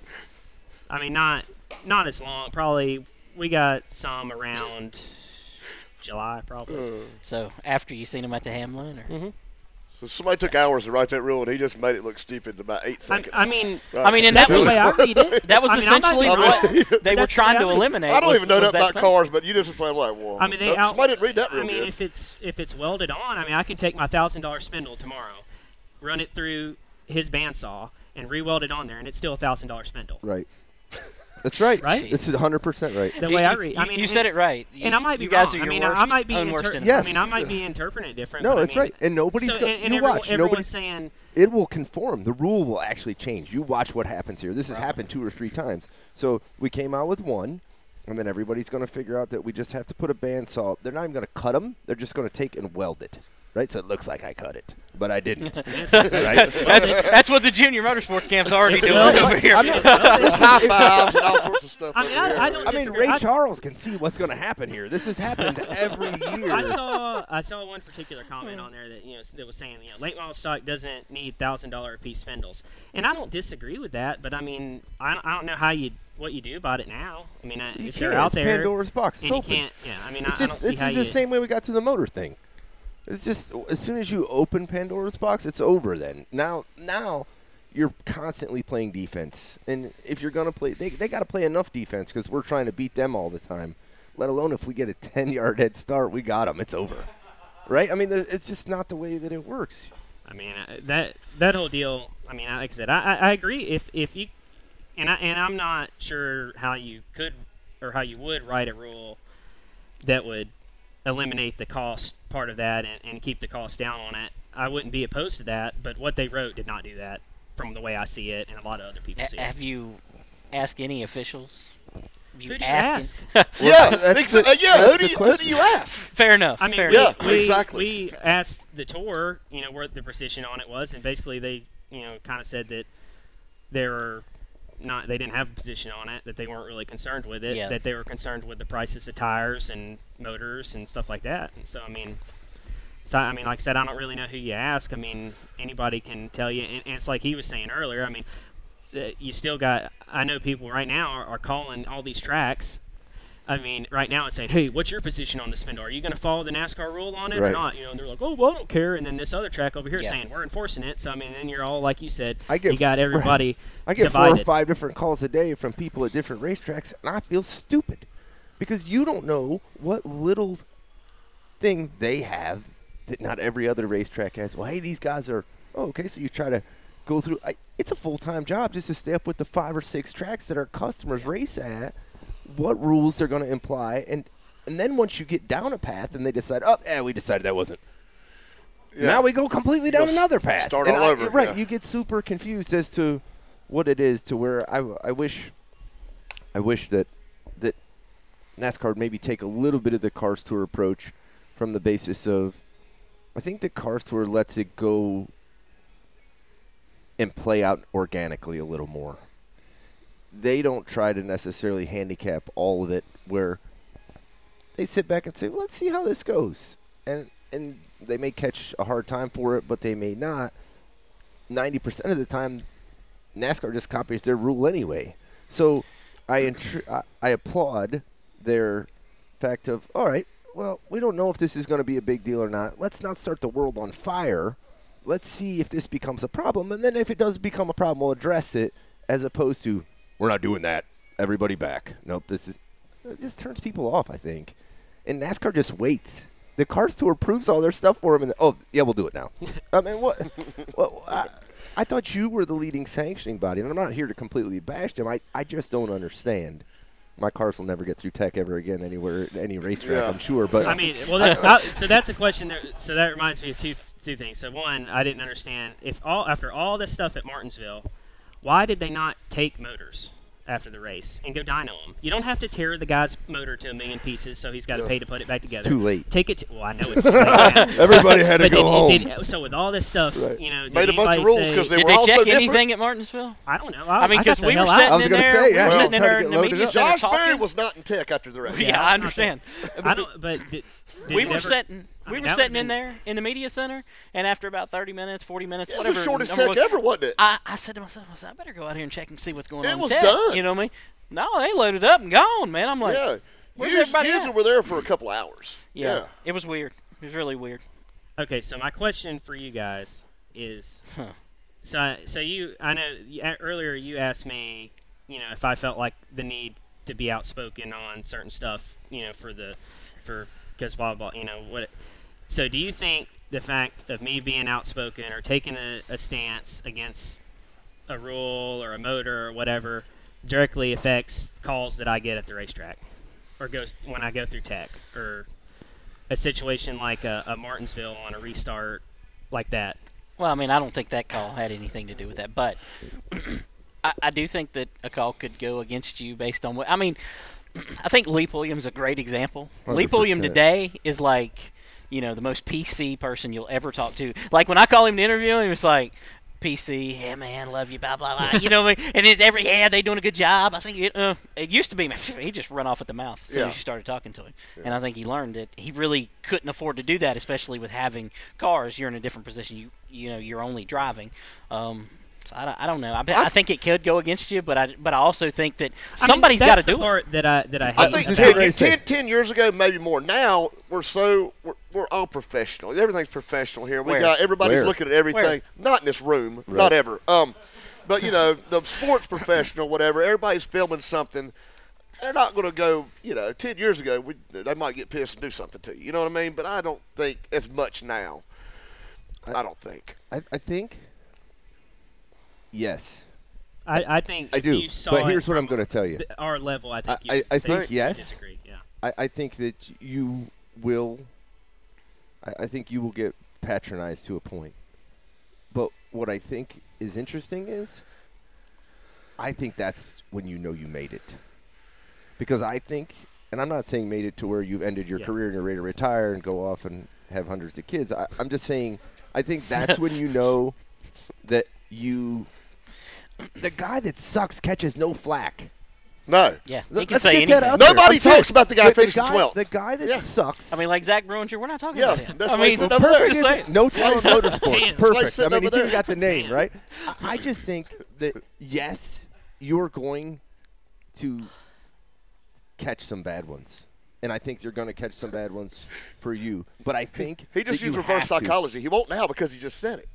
I mean, not not as long. Probably we got some around July, probably. So after you seen them at the Hamlin, or So somebody took hours to write that rule, and he just made it look stupid in about eight seconds. I mean, Right. I mean, and that's that the was way I read it. that was I mean, I might essentially be wrong. what they were That's the way trying to eliminate. I don't was- even know was that that about spindle. cars, but you just explained like, well, I mean, they uh, out- somebody didn't read that rule. I mean, good. if it's if it's welded on, I mean, I can take my thousand dollar spindle tomorrow, run it through his bandsaw, and re-weld on there, and it's still a thousand dollar spindle. Right. That's right. Right? It's is 100% right. The You- way I you- read, I mean, you said it right. You, and I might be you guys wrong. are I mean, worst, I might be inter- Yes. I mean, I might be interpreting it different. No, but I that's mean, right. And nobody's so, go- and, and you everyone, watch, Nobody's saying It will conform. The rule will actually change. You watch what happens here. This has happened two or three times. So we came out with one, and then everybody's going to figure out that we just have to put a bandsaw. They're not even going to cut them. They're just going to take and weld it. Right? So it looks like I cut it, but I didn't. [LAUGHS] right? that's that's what the junior motorsports camp's already doing over here. I'm not- [LAUGHS] high fives and all sorts of stuff. I over mean, I- here. I don't I mean. Ray I s- Charles can see what's going to happen here. This has happened every [LAUGHS] year. I saw I saw one particular comment on there that you know that was saying you know late model stock doesn't need thousand dollar piece spindles, and I don't disagree with that. But I mean, I, I don't know how you what you do about it now. I mean, I, You if you're can't. out It's there Pandora's box. It's and you open. can't, yeah. I mean, I, It's I don't just see this how is you. the same way we got to the motor thing. It's just as soon as you open Pandora's box, it's over. Then now, now you're constantly playing defense, and if you're gonna play, they they got to play enough defense because we're trying to beat them all the time. Let alone if we get a ten yard head start, we got them. It's over, right? I mean, it's just not the way that it works. I mean, uh, that that whole deal. I mean, like I said, I, I, I agree. If if you and I and I'm not sure how you could or how you would write a rule that would eliminate the cost part of that and, and keep the cost down on it. I wouldn't be opposed to that, but what they wrote did not do that, from the way I see it, and a lot of other people see A- it. have you asked any officials? You Who do you asked ask? [LAUGHS] yeah, that's ex- the- uh, yeah. that's Who do you who do you ask? Fair enough. I mean, fair enough. Yeah, we, exactly. We asked the tour, you know, where the precision on it was, and basically they, you know, kind of said that there were not, they didn't have a position on it, that they weren't really concerned with it, Yeah. that they were concerned with the prices of tires and motors and stuff like that. And so, I mean, so I mean, like I said, I don't really know who you ask. I mean, anybody can tell you, and, and it's like he was saying earlier. I mean, you still got. I know people right now are, are calling all these tracks. I mean, right now it's saying, "Hey, what's your position on the spindle? Are you going to follow the NASCAR rule on it or not?" You know, and they're like, "Oh, well, I don't care." And then this other track over here Yeah. saying, "We're enforcing it." So I mean, then you're all like you said, I get- you got [LAUGHS] everybody I get four or five different calls a day from people at different racetracks, and I feel stupid because you don't know what little thing they have that not every other racetrack has. Well, hey, these guys are. Oh, okay, so you try to go through. I, it's a full time job just to stay up with the five or six tracks that our customers race at. What rules they're going to imply, and and then once you get down a path and they decide, oh, yeah, we decided that wasn't. Yeah. Now we go completely down another path. start And all I- over, Right, yeah. you get super confused as to what it is to where I, I wish I wish that that NASCAR would maybe take a little bit of the Cars Tour approach from the basis of I think the Cars Tour lets it go and play out organically a little more. They don't try to necessarily handicap all of it where they sit back and say, well, let's see how this goes. And and they may catch a hard time for it, but they may not. 90% of the time, NASCAR just copies their rule anyway. So I, I, I applaud their fact of, all right, well, we don't know if this is going to be a big deal or not. Let's not start the world on fire. Let's see if this becomes a problem. And then if it does become a problem, we'll address it as opposed to, we're not doing that. Everybody back. Nope, this is. It just turns people off, I think. and NASCAR just waits. The Cars Tour proves all their stuff for them, and oh yeah, we'll do it now. [LAUGHS] I mean, what? well, I, I thought you were the leading sanctioning body, and I'm not here to completely bash them. I, I just don't understand. My cars will never get through tech ever again anywhere, any racetrack, Yeah. I'm sure. But I mean, [LAUGHS] well, that, I- so that's a question. That, so that reminds me of two two things. So one, I didn't understand if all after all this stuff at Martinsville, why did they not take motors after the race and go dyno them? You don't have to tear the guy's motor to a million pieces, so he's got to Yeah. pay to put it back together. too late. Take it. To, well, I know it's late. [LAUGHS] everybody had to But go did, home. did, so with all this stuff, Right. you know, did Made a bunch of rules 'cause they Did were they all check so different. anything at Martinsville? I don't know. I, I mean, because because we were sitting I was in gonna there, say, we yeah, were I sitting in there get in the media Josh Berry was not in tech after the race. Yeah, Yeah, I [LAUGHS] I understand. I don't. But did, did we were ever- sitting. I We mean, were that sitting in there in the media center, and after about 30 minutes, 40 minutes, It was whatever. the shortest number tech was, ever, wasn't it? I, I said to myself, I said, I better go out here and check and see what's going It on. was tech. done. You know what I mean? No, they loaded up and gone, man. I'm like, yeah. where's Usually, everybody usually at? we're there for a couple hours. yeah, Yeah. It was weird. It was really weird. Okay, so my question for you guys is, Huh. so I- so you I know earlier you asked me, you know, if I felt like the need to be outspoken on certain stuff, you know, for the for because blah blah, you know what. So do you think the fact of me being outspoken or taking a, a stance against a rule or a motor or whatever directly affects calls that I get at the racetrack, or goes when I go through tech or a situation like a, a Martinsville on a restart like that. Well, I mean, I don't think that call had anything to do with that, but [CLEARS THROAT] I, I do think that a call could go against you based on what. I mean, [CLEARS THROAT] I think Lee Pulliam's a great example. Lee Pulliam 100%. today is like, you know, the most PC person you'll ever talk to. Like when I call him to interview him, it's like. PC, yeah, man, love you, blah blah blah. You know, what I mean? and it's every yeah, they doing a good job. I think it, uh, it used to be, man, he just run off at the mouth as soon Yeah. as you started talking to him. And I think he learned that he really couldn't afford to do that, especially with having cars. You're in a different position. You you know, you're only driving. Um, I, don't- I don't know. I, I think it could go against you, but I but I also think that I mean, somebody's got to that's the do it. that I that I hate. I think Just 10, what I said. 10 10 years ago, maybe more. Now we're so we're, we're all professional. Everything's professional here. We Where? got everybody's Where? looking at everything. Where? Not in this room, Right. not ever. Um, but you know the sports professional, whatever. Everybody's filming something. They're not going to go. You know, ten years ago, we, they might get pissed and do something to you. You know what I mean? But I don't think as much now. I don't think. I, I think. Yes, I, I think I if do. You saw But here's what I'm going to tell you. our level, I think. I- you I- I think yes. Disagree. Yeah. I, I think that you will. I, I think you will get patronized to a point. But what I think is interesting is, I think that's when you know you made it. Because I think, and I'm not saying made it to where you've ended your Yeah. career and you're ready to retire and go off and have hundreds of kids. I, I'm just saying, I think [LAUGHS] that's when you know that you. The guy that sucks catches no flack. No. Yeah, Let- can let's say get anything. that out. Nobody I'm talks about the guy finishing guy, 12th. The guy that Yeah. sucks. I mean, like Zach Bruenger, we're not talking Yeah, about him. that's I mean, he's sitting over there. Perfect, isn't? No time motorsports. Damn. Perfect. I mean, over he's even got the name, [LAUGHS] right? I, I just think that, yes, you're going to catch some bad ones. And I think you're going to catch some bad ones for you. But I think He just used reverse have to. psychology. He won't now because he just said it.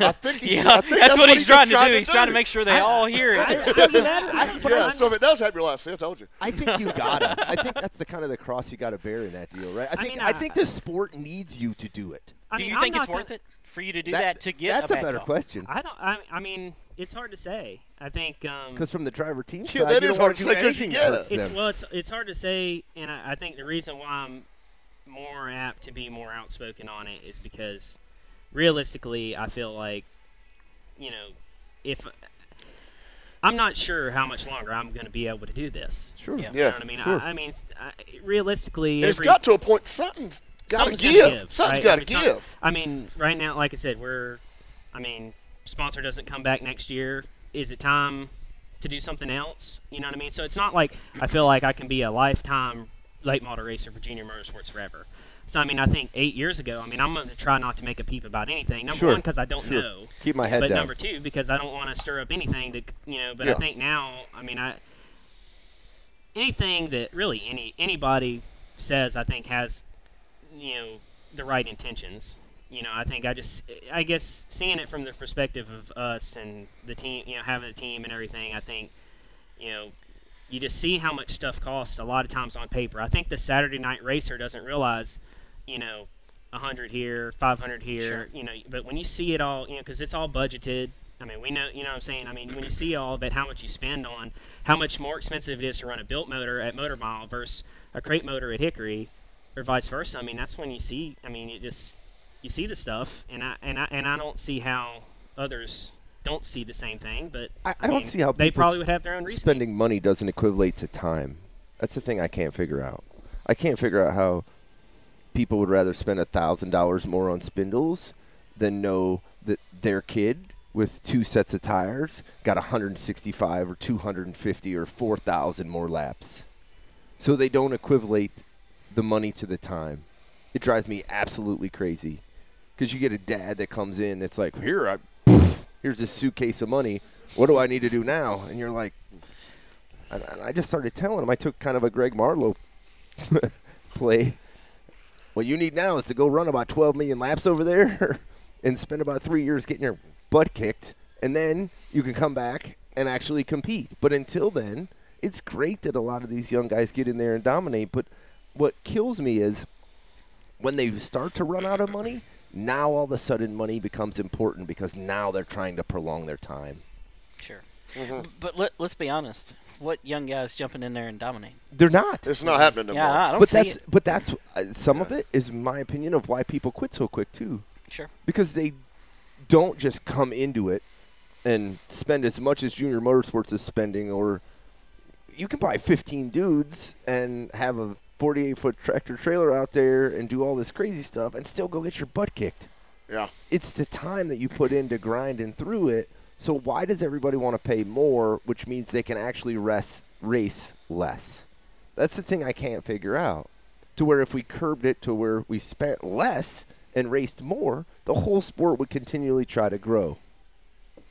I [LAUGHS] think he, Yeah, I think that's, what he's just trying to do. He's trying to make sure they all hear it. It doesn't matter. I, but Yeah, I, so if it does happen, your last, I told you. I think you gotta. I think that's the kind of the cross you gotta bear in that deal, right? I think mean, I, I- think the sport needs you to do it. I do mean, you I'm think it's worth gonna- it for you to do that, to get That's a, a, better call? question. I don't. I, I mean, it's hard to say. I think. Um, Because from the driver team Yeah, side, that you is don't wanna hard to say. say 'cause you anything get that it. hurts It's well, it's it's hard to say, and I, I think the reason why I'm more apt to be more outspoken on it is because realistically, I feel like, you know, if I'm not sure how much longer I'm going to be able to do this. Sure. Yeah. You know Yeah, what I mean? sure. I, I mean, I, realistically, And it's every, got to a point. Something's got to give. gotta give. Something's right? got I to mean, some- give. I mean, right now, like I said, we're, I mean, sponsor doesn't come back next year. Is it time to do something else? You know what I mean? So it's not like I feel like I can be a lifetime late model racer for Junior Motorsports forever. So I mean, I think eight years ago, I mean, I'm going to try not to make a peep about anything. Number Sure, one, because I don't sure. know. Keep my head but down. number two, because I don't want to stir up anything that you know. But Yeah. I think now, I mean, I anything that really any anybody says, I think has you know the right intentions. You know, I think I just I guess seeing it from the perspective of us and the team, you know, having a team and everything. I think you know you just see how much stuff costs a lot of times on paper. I think the Saturday night racer doesn't realize, you know, a 100 here, 500 here, Sure. you know, but when you see it all, you know, because it's all budgeted. I mean, we know, you know what I'm saying? I mean, when you see all of it, how much you spend on how much more expensive it is to run a built motor at Motor Mile versus a crate motor at Hickory or vice versa. I mean, that's when you see, I mean, it just, you see the stuff, and I, and I, and I don't see how others don't see the same thing, but I, I don't mean, see how they probably would have their own reason. spending money doesn't equate to time. That's the thing I can't figure out. I can't figure out how people would rather spend a thousand dollars more on spindles than know that their kid with two sets of tires got 165 or 250 or 4,000 more laps. So they don't equivalate the money to the time. It drives me absolutely crazy. Because you get a dad that comes in that's like, here, I, poof, here's a suitcase of money. What do I need to do now? And you're like, and I just started telling him. I took kind of a Greg Marlowe [LAUGHS] play. What you need now is to go run about 12 million laps over there [LAUGHS] and spend about three years getting your butt kicked, and then you can come back and actually compete. But until then, it's great that a lot of these young guys get in there and dominate. But what kills me is when they start to run out of money, now all of a sudden money becomes important because now they're trying to prolong their time. Sure. Mhm. But let, let's be honest. What young guys jumping in there and dominating? They're not. It's not happening no Yeah, more. I don't but see that's it. but that's uh, some of it is my opinion of why people quit so quick too Sure. because they don't just come into it and spend as much as junior motorsports is spending or you can buy 15 dudes and have a 48 foot tractor trailer out there and do all this crazy stuff and still go get your butt kicked Yeah. it's the time that you put into grinding through it. So why does everybody want to pay more, which means they can actually rest, race less? That's the thing I can't figure out. To where if we curbed it to where we spent less and raced more, the whole sport would continually try to grow.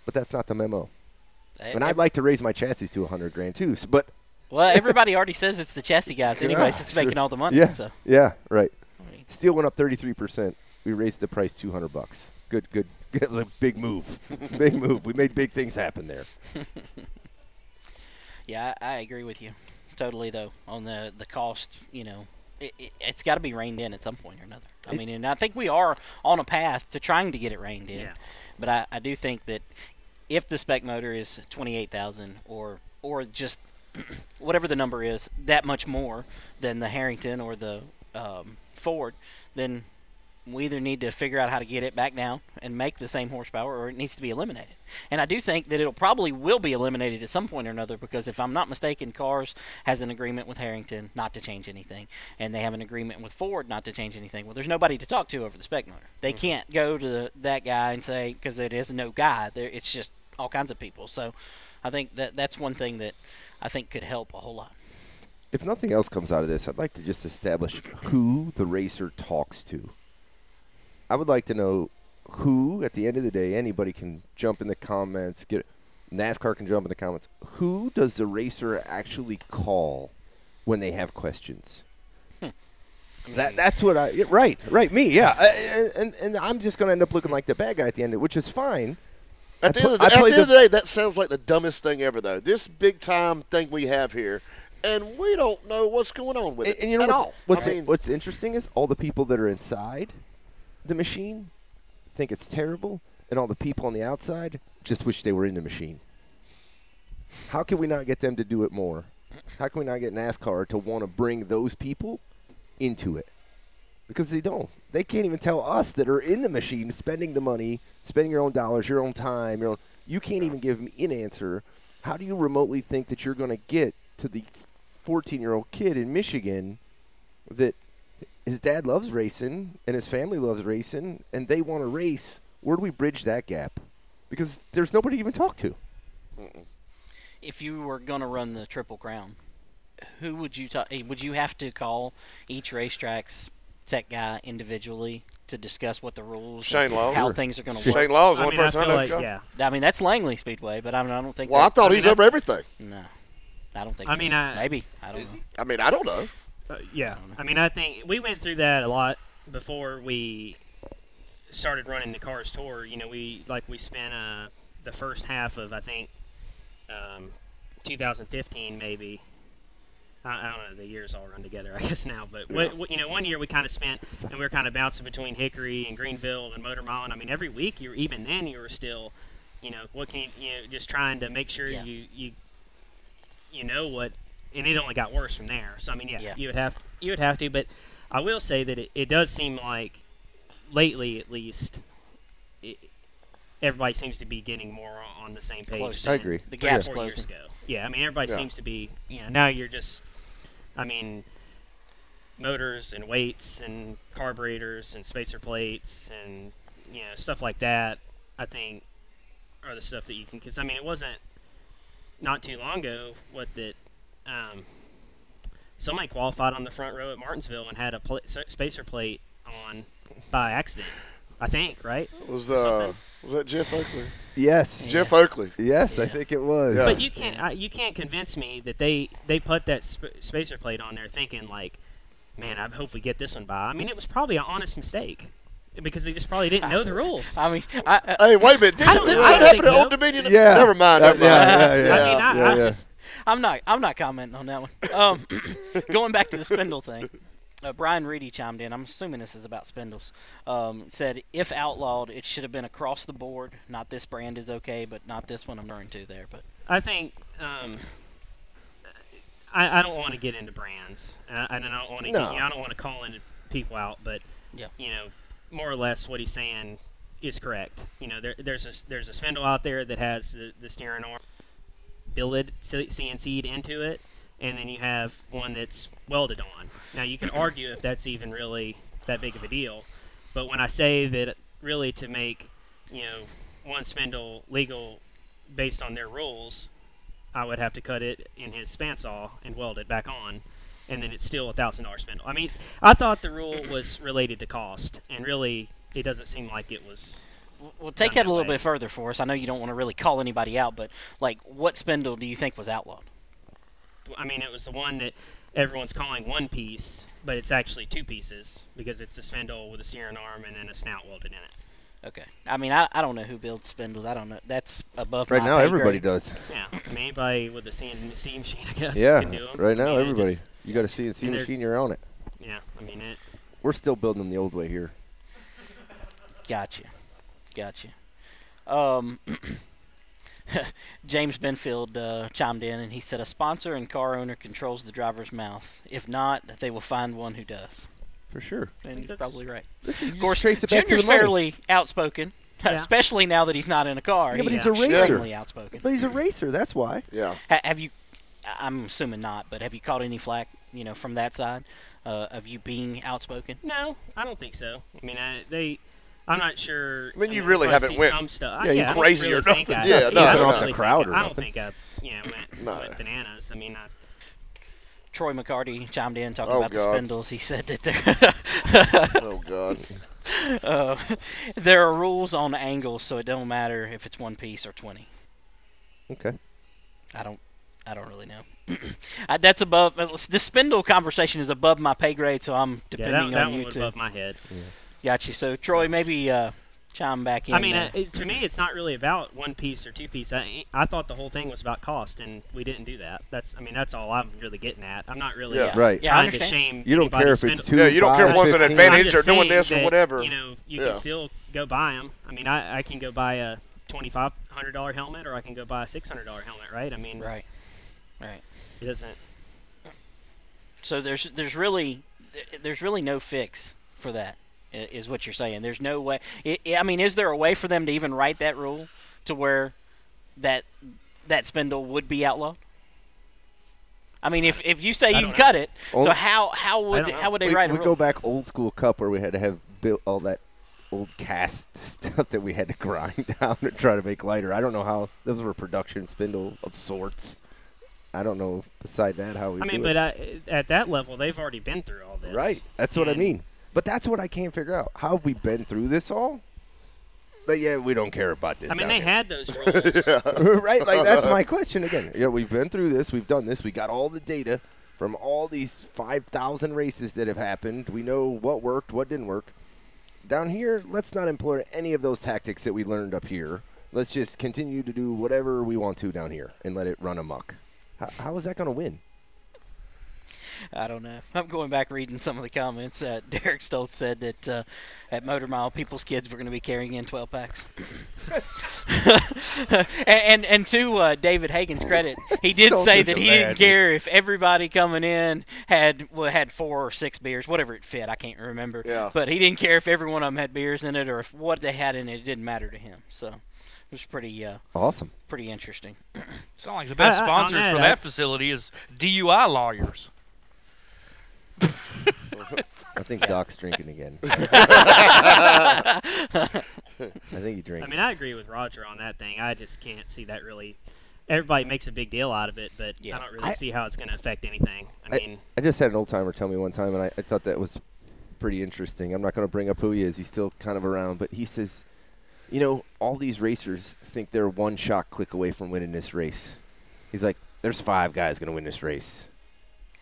But that's not the memo. And I'd like to raise my chassis to 100 grand too. s- But Well, everybody already says it's the chassis guys, anyways. Yeah, It's making all the money. yeah, So yeah, right. Steel went up 33%. We raised the price 200 bucks. Good, good. [LAUGHS] It was a big move. [LAUGHS] big move. We made big things happen there. [LAUGHS] yeah, I, I agree with you totally though on the the cost. You know, it, it, it's got to be reined in at some point or another. I It- mean, and I think we are on a path to trying to get it reined in. Yeah. But I, I do think that if the spec motor is twenty eight thousand or or just [CLEARS THROAT] whatever the number is, that much more than the Harrington or the um, Ford, then we either need to figure out how to get it back down and make the same horsepower, or it needs to be eliminated. And I do think that it'll probably will be eliminated at some point or another because if I'm not mistaken, Cars has an agreement with Harrington not to change anything, and they have an agreement with Ford not to change anything. Well, there's nobody to talk to over the spec motor. They can't go to the, that guy and say because it is no guy. There, it's just all kinds of people. So I think that that's one thing that I think could help a whole lot. If nothing else comes out of this, I'd like to just establish who the racer talks to. I would like to know who, at the end of the day, anybody can jump in the comments. Get NASCAR can jump in the comments. Who does the racer actually call when they have questions? Hmm. That that's what I yeah, right right me yeah I- and and, and I'm just gonna end up looking like the bad guy at the end, which is fine. At the, I end, of the, I at the end of the day, that sounds like the dumbest thing ever, though. This big time thing we have here, and we don't know what's going on with And, it and you know at what's, all. what's, I mean, what's interesting is all the people that are inside the machine think it's terrible, and all the people on the outside just wish they were in the machine. How can we not get them to do it more? How can we not get NASCAR to want to bring those people into it? Because they don't. They can't even tell us that are in the machine, spending the money, spending your own dollars, your own time, your own. You can't even give me an answer. How do you remotely think that you're going to get to the 14-year-old kid in Michigan that his dad loves racing and his family loves racing and they want to race? Where do we bridge that gap? Because there's nobody to even talk to. if you were going to run the Triple Crown, who would you talk? Eh, would you have to call each racetrack's tech guy individually to discuss what the rules, Shane Law. how things are going to work? Shane Law's the I only mean, person I feel know. like, yeah. I mean, that's Langley Speedway, but I, mean, I don't think. Well, I thought I he's mean, over everything. no, I don't think. I so. mean, I- maybe I don't know. I mean, I don't know. Uh, yeah, I mean, I think we went through that a lot before we started running the Cars Tour. You know, we like we spent uh, the first half of I think um, 2015 maybe I, I don't know. The years all run together, [LAUGHS] I guess now. But what, what, you know, one year we kind of spent, and we were kind of bouncing between Hickory and Greenville and Motor Mile. And I mean, every week you were even then you were still, you know, what can you, you know, just trying to make sure Yeah. you you you know what, and it only got worse from there. So I mean, yeah, Yeah. you would have you would have to. But I will say that it, it does seem like lately, at least. It, Everybody seems to be getting more on the same page. Close. I agree. The gap or four years closing. ago. Yeah, I mean everybody Yeah. seems to be. You know, now you're just. I mean, motors and weights and carburetors and spacer plates and you know stuff like that. I think are the stuff that you can. Because I mean, it wasn't not too long ago what that. Um, somebody qualified on the front row at Martinsville and had a s- spacer plate on by accident. I think right. It Was uh. Was that Jeff Oakley? Yes. Jeff Oakley. Yes, I think it was. Yeah. But you can't I, you can't convince me that they they put that sp- spacer plate on there thinking like, man, I hope we get this one by. I mean, it was probably an honest mistake because they just probably didn't know the rules. I mean, I, I, Hey, wait a minute. Did I don't- did I that don't happen think at so. Old Dominion? Yeah. Never mind. Never mind. yeah, yeah, yeah. I mean, I, Yeah, I yeah. just I'm not. I'm not commenting on that one. Um, [COUGHS] going back to the spindle thing, uh, Brian Reedy chimed in. I'm assuming this is about spindles. Um, said if outlawed, it should have been across the board. Not this brand is okay, but not this one I'm referring to there. But I think um, I, I don't want to get into brands, uh, and I don't want to. No. You know, I don't want to call into people out, but Yeah. you know, more or less what he's saying is correct. You know, there, there's a there's a spindle out there that has the, the steering arm billet CNC'd into it, and then you have one that's welded on. Now you can [CLEARS THROAT] argue if that's even really that big of a deal, but when I say that really to make you know one spindle legal based on their rules, I would have to cut it in his span saw and weld it back on, and then it's still a thousand dollar spindle. I mean, I thought the rule was related to cost, and really, it doesn't seem like it was. we'll take it a little way. bit further for us. I know you don't want to really call anybody out, but like, what spindle do you think was outlawed? I mean, it was the one that everyone's calling one piece, but it's actually two pieces because it's a spindle with a steering arm and then a snout welded in it. Okay. I mean, I, I don't know who builds spindles. I don't know. That's above Right my now, pay everybody grade. does. Yeah, I mean, anybody with a CNC machine, I guess, Yeah. can do 'em. Right I now, mean, everybody. just- You got a CNC and machine, you're on it. yeah, I mean it. We're still building them the old way here. Gotcha. Gotcha. Um, [CLEARS THROAT] [LAUGHS] James Benfield uh, chimed in and he said, A sponsor and car owner controls the driver's mouth. If not, they will find one who does. For sure. And he's That's- probably right. Listen, you Of course, trace it back to Junior's the money. fairly outspoken, [LAUGHS] Yeah. especially now that he's not in a car. Yeah, but he's He's a racer. extremely outspoken. But he's a racer, that's why. Yeah. Ha- have you? I- I'm assuming not, but have you caught any flack, you know, from that side uh, of you being outspoken? No, I don't think so. I mean, I, they. I'm not sure. I mean, you we'll really probably haven't see went- some stuff. Yeah, I, he's I crazy really or think nothing. I, Yeah, I no, don't no, really no. think the crowd or I don't think I've yeah went, No. went bananas. I mean, I, Troy McCarty chimed in talking Oh, about the spindles. He said that there, [LAUGHS] Oh God. [LAUGHS] uh, there are rules on angles, so it don't matter if it's one piece or twenty. Okay. I don't, I don't really know. [CLEARS THROAT] I, that's above the spindle conversation is above my pay grade, so I'm depending that, that on one you was to. above my head. Got you. So Troy, maybe uh, chime back in. I mean, uh, uh, it, to me, it's not really about one piece or two piece. I, I thought the whole thing was about cost, and we didn't do that. That's, I mean, that's all I'm really getting at. I'm not really Yeah. Right. Yeah, trying to shame. You don't care if it's spindle- two, Yeah, you don't care five, one's an advantage. I'm or doing saying this or whatever. You know, you Yeah. can still go buy them. I mean, I, I can go buy a twenty-five hundred dollar helmet, or I can go buy a six hundred dollar helmet, right? I mean, right, right. it doesn't. So there's there's really there's really no fix for that, i- is what you're saying. There's no way. I, I mean, is there a way for them to even write that rule to where that that spindle would be outlawed? I mean, if, if you say you don't can know. cut it, so how how would how would they we, write a we rule? go back old school cup where we had to have built all that old cast [LAUGHS] stuff that we had to grind [LAUGHS] down to try to make lighter. I don't know how those were production spindle of sorts. I don't know beside that how we I mean, do it. but I, at that level, they've already been through all this. right. That's what I mean. But that's what I can't figure out. How have we been through this all? But yeah, we don't care about this. I mean, they here. had those [LAUGHS] rules. [LAUGHS] right? Like that's my question again. [LAUGHS] Yeah, we've been through this. We've done this. We got all the data from all these five thousand races that have happened. We know what worked, what didn't work. Down here, let's not employ any of those tactics that we learned up here. Let's just continue to do whatever we want to down here and let it run amok. How, how is that going to win? I don't know. I'm going back reading some of the comments. Uh, Derek Stoltz said that uh, at Motor Mile, people's kids were going to be carrying in 12 packs. [LAUGHS] [LAUGHS] and, and and to uh, David Hagan's credit, he did Stoltz say that he didn't care if everybody coming in had well, had four or six beers, whatever it fit. I can't remember. Yeah. But he didn't care if every one of them had beers in it or if what they had in it. It didn't matter to him. So it was pretty uh, Awesome. pretty interesting. Sound like the best I- I- on sponsors that, for I- that facility is DUI lawyers. [LAUGHS] I think Doc's drinking again. [LAUGHS] I think he drinks. I mean, I agree with Roger on that thing. I just can't see that really. Everybody makes a big deal out of it, but Yeah. I don't really I- see how it's going to affect anything. I mean, I just had an old timer tell me one time, and I, I thought that was pretty interesting. I'm not going to bring up who he is. He's still kind of around, but he says, you know, all these racers think they're one shot click away from winning this race. He's like, there's five guys going to win this race.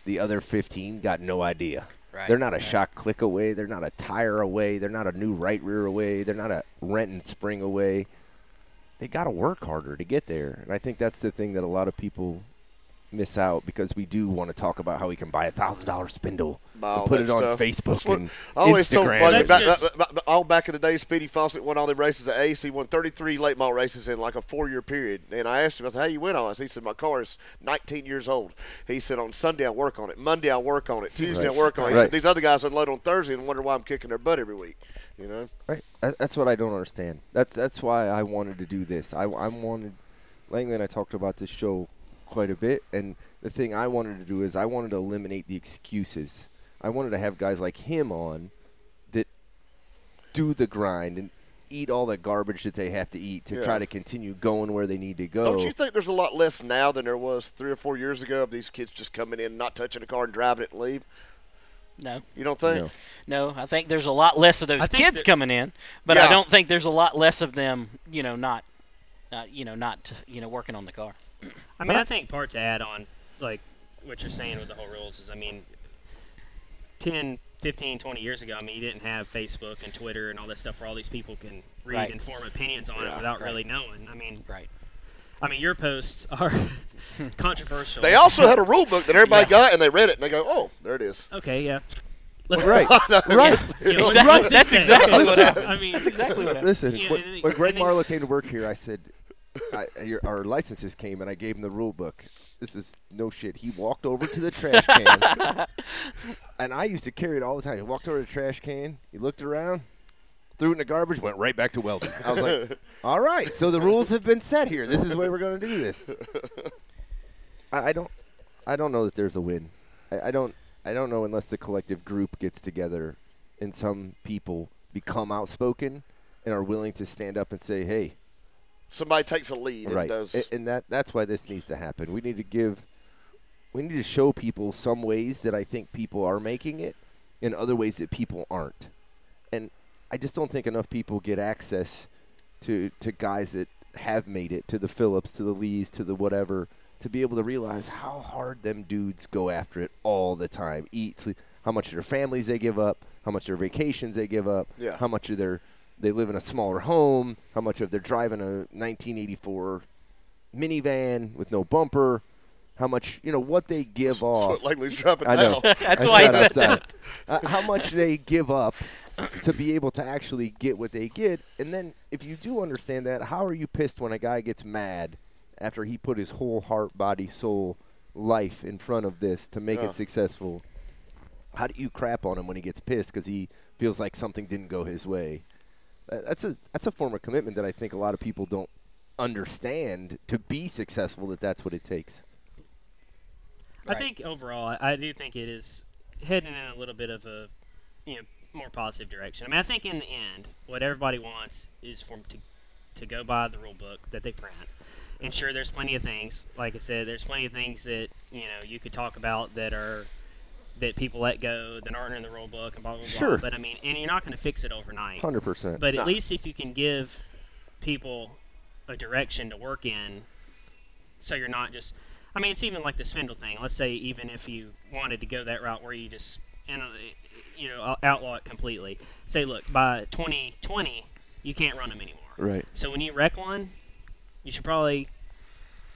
The other 15 got no idea. Right. They're not a shock click away. They're not a tire away. They're not a new right rear away. They're not a rent and spring away. They got to work harder to get there. And I think that's the thing that a lot of people miss out because we do want to talk about how we can buy a thousand dollar spindle Buy and put it on stuff. Facebook what- and I always told Instagram. Bud, That's back, just- back- back- all back in the day, Speedy Faucette won all the races at Ace. He won 33 late model races in like a four-year period. And I asked him, I said, "How you win all this?" He said, "My car is 19 years old." He said, "On Sunday I work on it. Monday I work on it. Tuesday I Right. work on it." He Right. said, "These other guys unload on Thursday and wonder why I'm kicking their butt every week." You know? Right. That's what I don't understand. That's that's why I wanted to do this. I I wanted Langley and I talked about this show quite a bit, and the thing I wanted to do is I wanted to eliminate the excuses. I wanted to have guys like him on that do the grind and eat all the garbage that they have to eat to Yeah. try to continue going where they need to go. Don't you think there's a lot less now than there was three or four years ago of these kids just coming in, not touching the car and driving it and leave? No. You don't think? No. No, I think there's a lot less of those I kids that- coming in, but I don't think there's a lot less of them, you know, not, not you know, not you know, working on the car. I mean, I think part to add on, like what you're saying with the whole rules is, I mean, 10, 15, 20 years ago, I mean, you didn't have Facebook and Twitter and all this stuff where all these people can read Right. and form opinions on Yeah, it without right. really knowing. I mean, Right. I mean, your posts are [LAUGHS] controversial. They also had a rule book that everybody Yeah. got, and they read it, and they go, "Oh, there it is." Okay, yeah. Let's Right. [LAUGHS] right. [LAUGHS] Yeah, what- Exactly- what's that's exactly what happened. I mean, That's exactly what happened. Listen, Yeah, when, when Greg and Marlowe came to work here, I said, I, your, our licenses came, and I gave him the rule book. This is no shit. He walked over to the trash can, [LAUGHS] and I used to carry it all the time. He walked over to the trash can, he looked around, threw it in the garbage, went right back to welding. I was like, [LAUGHS] all right, so the rules have been set here. This is the way we're going to do this. [LAUGHS] I, I don't, I don't know that there's a win. I, I don't, I don't know unless the collective group gets together, and some people become outspoken and are willing to stand up and say, "Hey, Somebody takes a lead right," and does. And that that's why this needs to happen. We need to give, we need to show people some ways that I think people are making it, and other ways that people aren't. And I just don't think enough people get access to to guys that have made it, to the Phillips, to the Lees, to the whatever, to be able to realize how hard them dudes go after it all the time. Eat, sleep, how much of their families they give up, how much of their vacations they give up, Yeah. how much of their they live in a smaller home, how much of they're driving a 1984 minivan with no bumper, how much you know what they give [LAUGHS] off. That's what Langley's dropping I know. [LAUGHS] That's I why I said outside. that. Uh, how much they give up [COUGHS] to be able to actually get what they get, and then if you do understand that, how are you pissed when a guy gets mad after he put his whole heart, body, soul, life in front of this to make Yeah. it successful? How do you crap on him when he gets pissed because he feels like something didn't go his way? Uh, That's a that's a form of commitment that I think a lot of people don't understand to be successful. That that's what it takes. I think overall, I, I do think it is heading in a little bit of a you know more positive direction. I mean, I think in the end, what everybody wants is for to to go by the rule book that they print. And sure, there's plenty of things. Like I said, there's plenty of things that you know you could talk about that are that people let go that aren't in the rule book and blah blah blah. Sure. But I mean, and you're not going to fix it overnight. Hundred percent. But No. at least if you can give people a direction to work in, so you're not just. I mean, it's even like the spindle thing. Let's say even if you wanted to go that route where you just, and you know, outlaw it completely. Say, look, by 2020, you can't run them anymore. Right. So when you wreck one, you should probably.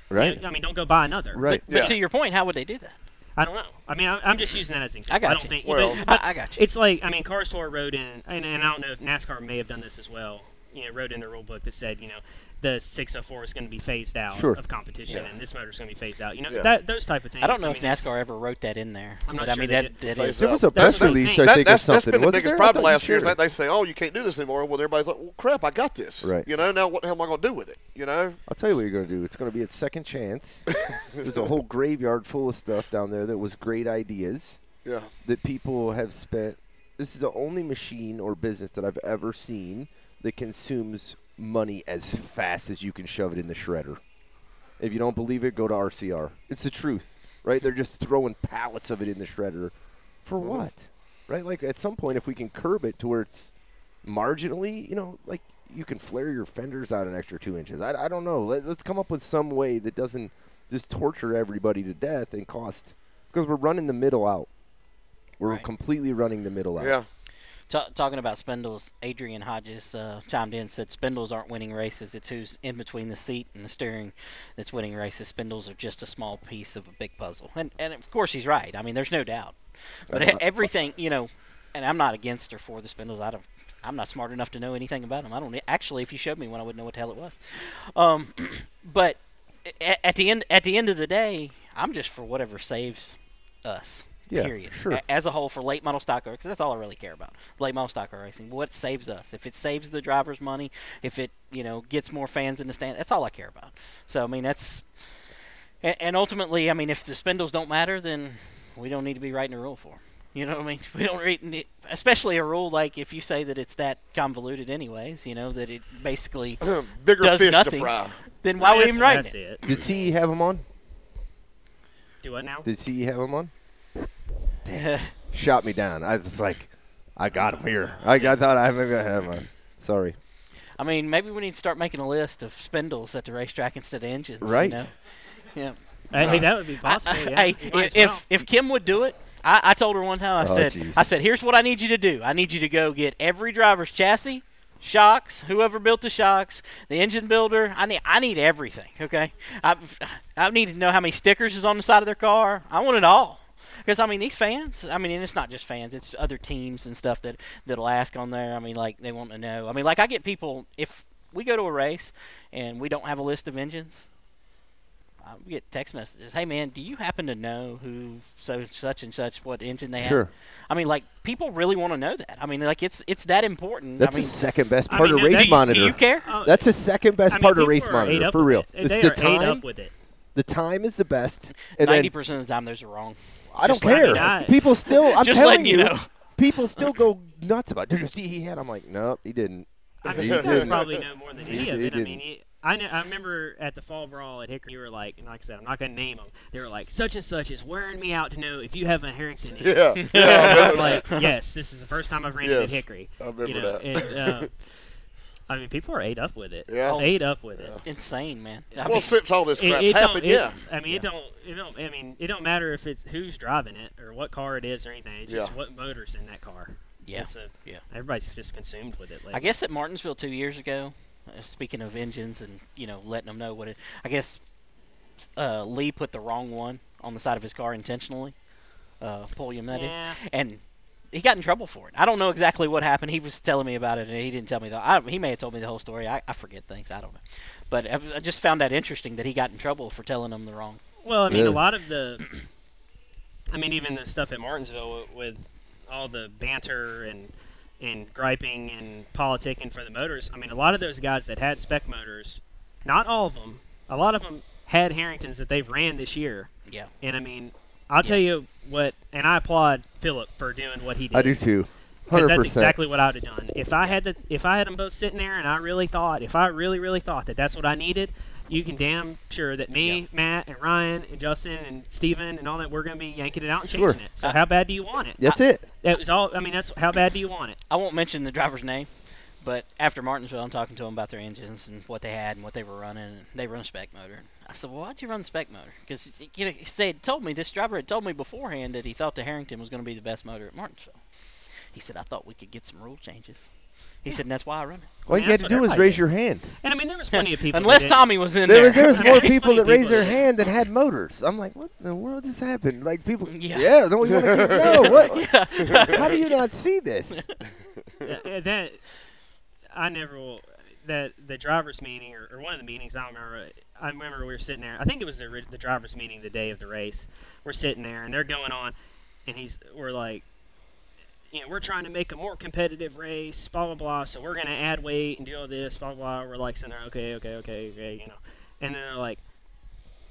Right. I mean, don't go buy another. Right. But Yeah. to your point, how would they do that? I don't know. I mean, I'm, I'm just using that as an example. I got don't you. think. Well- but, but I, I got you. it's like I mean, Cars Tour wrote in, and, and I don't know if NASCAR may have done this as well. You know, wrote in the rule book that said, you know, the 604 is going to be phased out Sure. of competition, Yeah. and this motor is going to be phased out. You know, Yeah. that those type of things. I don't know if mean, it's- NASCAR ever wrote that in there, I'm not but I sure mean they that that is. There was a out. That's press what I'm release, saying. I That- think, that's, of something. that's been the wasn't biggest there? I problem thought you last year. Is shared that it. they say, "Oh, you can't do this anymore." Well, everybody's like, "Well, crap, I got this." Right. You know, now what the hell am I going to do with it? You know? I'll tell you what you're going to do. It's going to be its second chance. [LAUGHS] There's a whole graveyard full of stuff down there that was great ideas Yeah. that people have spent. This is the only machine or business that I've ever seen that consumes money as fast as you can shove it in the shredder. If you don't believe it, go to RCR. It's the truth, right? They're just throwing pallets of it in the shredder. For mm-hmm. what? Right? Like at some point, if we can curb it to where it's marginally, you know, like you can flare your fenders out an extra two inches. I, I don't know. Let, let's come up with some way that doesn't just torture everybody to death and cost because we're running the middle out. We're Right. completely running the middle out. Yeah. Ta talking about spindles, Adrian Hodges uh, chimed in said spindles aren't winning races. It's who's in between the seat and the steering that's winning races. Spindles are just a small piece of a big puzzle, and and of course he's right. I mean, there's no doubt. But Uh, everything, you know, and I'm not against or for the spindles. I don't. I'm not smart enough to know anything about them. I don't actually. If you showed me one, I wouldn't know what the hell it was. Um, [CLEARS THROAT] but a- at the end, at the end of the day, I'm just for whatever saves us. Yeah, period. sure. A- As a whole, for late model stock car, because that's all I really care about. Late model stock car racing. What saves us? If it saves the drivers money, if it you know gets more fans in the stand, that's all I care about. So I mean, that's and, and ultimately, I mean, if the spindles don't matter, then we don't need to be writing a rule for 'em. [LAUGHS] You know what I mean? [LAUGHS] We don't read, ne- especially a rule like if you say that it's that convoluted, anyways. You know that it basically. [CLEARS THROAT] Bigger Does fish nothing. to fry. Then why would we even write it? it. Did CE have him on? Do what now? Did CE have him on? [LAUGHS] Shot me down. I was like, I got him here. I, I thought I maybe I had him on. Sorry. I mean, maybe we need to start making a list of spindles at the racetrack instead of engines. Right. You know? Yeah. Uh, hey, that would be possible. yeah. hey, You might as if well. if Kim would do it, I, I told her one time. I Oh, said, jeez. I said, here's what I need you to do. I need you to go get every driver's chassis, shocks, whoever built the shocks, the engine builder. I need I need everything. Okay, I I need to know how many stickers is on the side of their car. I want it all. Because I mean, these fans. I mean, and it's not just fans; it's other teams and stuff that that'll ask on there. I mean, like they want to know. I mean, like I get people if we go to a race and we don't have a list of engines, uh, we get text messages. Hey man, do you happen to know who so such and such what engine they have? Sure. I mean, like people really want to know that. I mean, like it's it's that important. That's I mean, the second best I part mean, of Race that's- Monitor. do you care? Oh, That's the second best I mean, part of Race Monitor, for real. it. It's They the are ate time. up with it. The time is the best, and Ninety then percent of the time, those are wrong. I don't care. People still, I'm Just telling you know. people still go nuts about. Did you see he had? I'm like, nope, he didn't. I mean, He you guys didn't. probably know more than He any of did- it. he I mean, he, I, know, I remember at the fall brawl at Hickory, you were like, and like I said, I'm not going to name them. They were like, such and such is wearing me out to know if you have a Harrington. Yeah. Yeah. I [LAUGHS] I'm like, yes, this is the first time I've ran it Yes, at Hickory. I remember you know, that. And, uh, [LAUGHS] I mean, people are ate up with it. Yeah. ate up with it. Insane, man. I Well, mean, since all this It, crap's it don't, happened, it- yeah. I mean, it don't. It don't. I mean, it don't matter if it's who's driving it or what car it is or anything. It's just what motor's in that car. yeah. It's a, Yeah. Everybody's just consumed with it. Lately. I guess at Martinsville two years ago, uh, speaking of engines and you know letting them know what it, I guess uh, Lee put the wrong one on the side of his car intentionally. Uh, Pulliam that is. Yeah. and he got in trouble for it. I don't know exactly what happened. He was telling me about it, and he didn't tell me the. I, he may have told me the whole story. I, I forget things. I don't know, but I, I just found that interesting that he got in trouble for telling them the wrong. Well, I mean, Really? a lot of the, I mean, even the stuff at Martinsville with all the banter and and griping and politicking for the motors. I mean, a lot of those guys that had spec motors, not all of them, a lot of them had Harringtons that they've ran this year. Yeah. And I mean, I'll tell you what, and I applaud Philip for doing what he did. I do too. Because that's exactly what I would have done. If I had the, if I had them both sitting there, and I really thought, if I really, really thought that that's what I needed, you can damn sure that me, Matt, and Ryan, and Justin, and Steven, and all that, we're going to be yanking it out and Sure. changing it. So how bad do you want it? That's it. That was all. I mean, that's how bad do you want it? I won't mention the driver's name, but after Martinsville, I'm talking to them about their engines and what they had and what they were running. And they run a spec motor. I said, "Well, why'd you run the spec motor?" Because you know they had told me this driver had told me beforehand that he thought the Harrington was going to be the best motor at Martinsville. He said, "I thought we could get some rule changes." He said, and that's why I run it. All you mean, had to do was raise did. your [LAUGHS] hand. And I mean, there was plenty of people. [LAUGHS] Unless didn't- Tommy was in There there. was, there was [LAUGHS] more There's people plenty that of raised people their hand than had motors. I'm like, what in the world just happened? Like people, Yeah. yeah, don't you want to keep, no, what? How do you not see this? Yeah, yeah, that I never will. That the drivers' meeting or, or one of the meetings I don't remember. I remember we were sitting there. I think it was the the drivers' meeting the day of the race. We're sitting there and they're going on, and he's we're like, you know, we're trying to make a more competitive race, blah blah blah. So we're gonna add weight and do all this, blah blah. blah. We're like there, okay, okay, okay, okay, you know, and then they're like.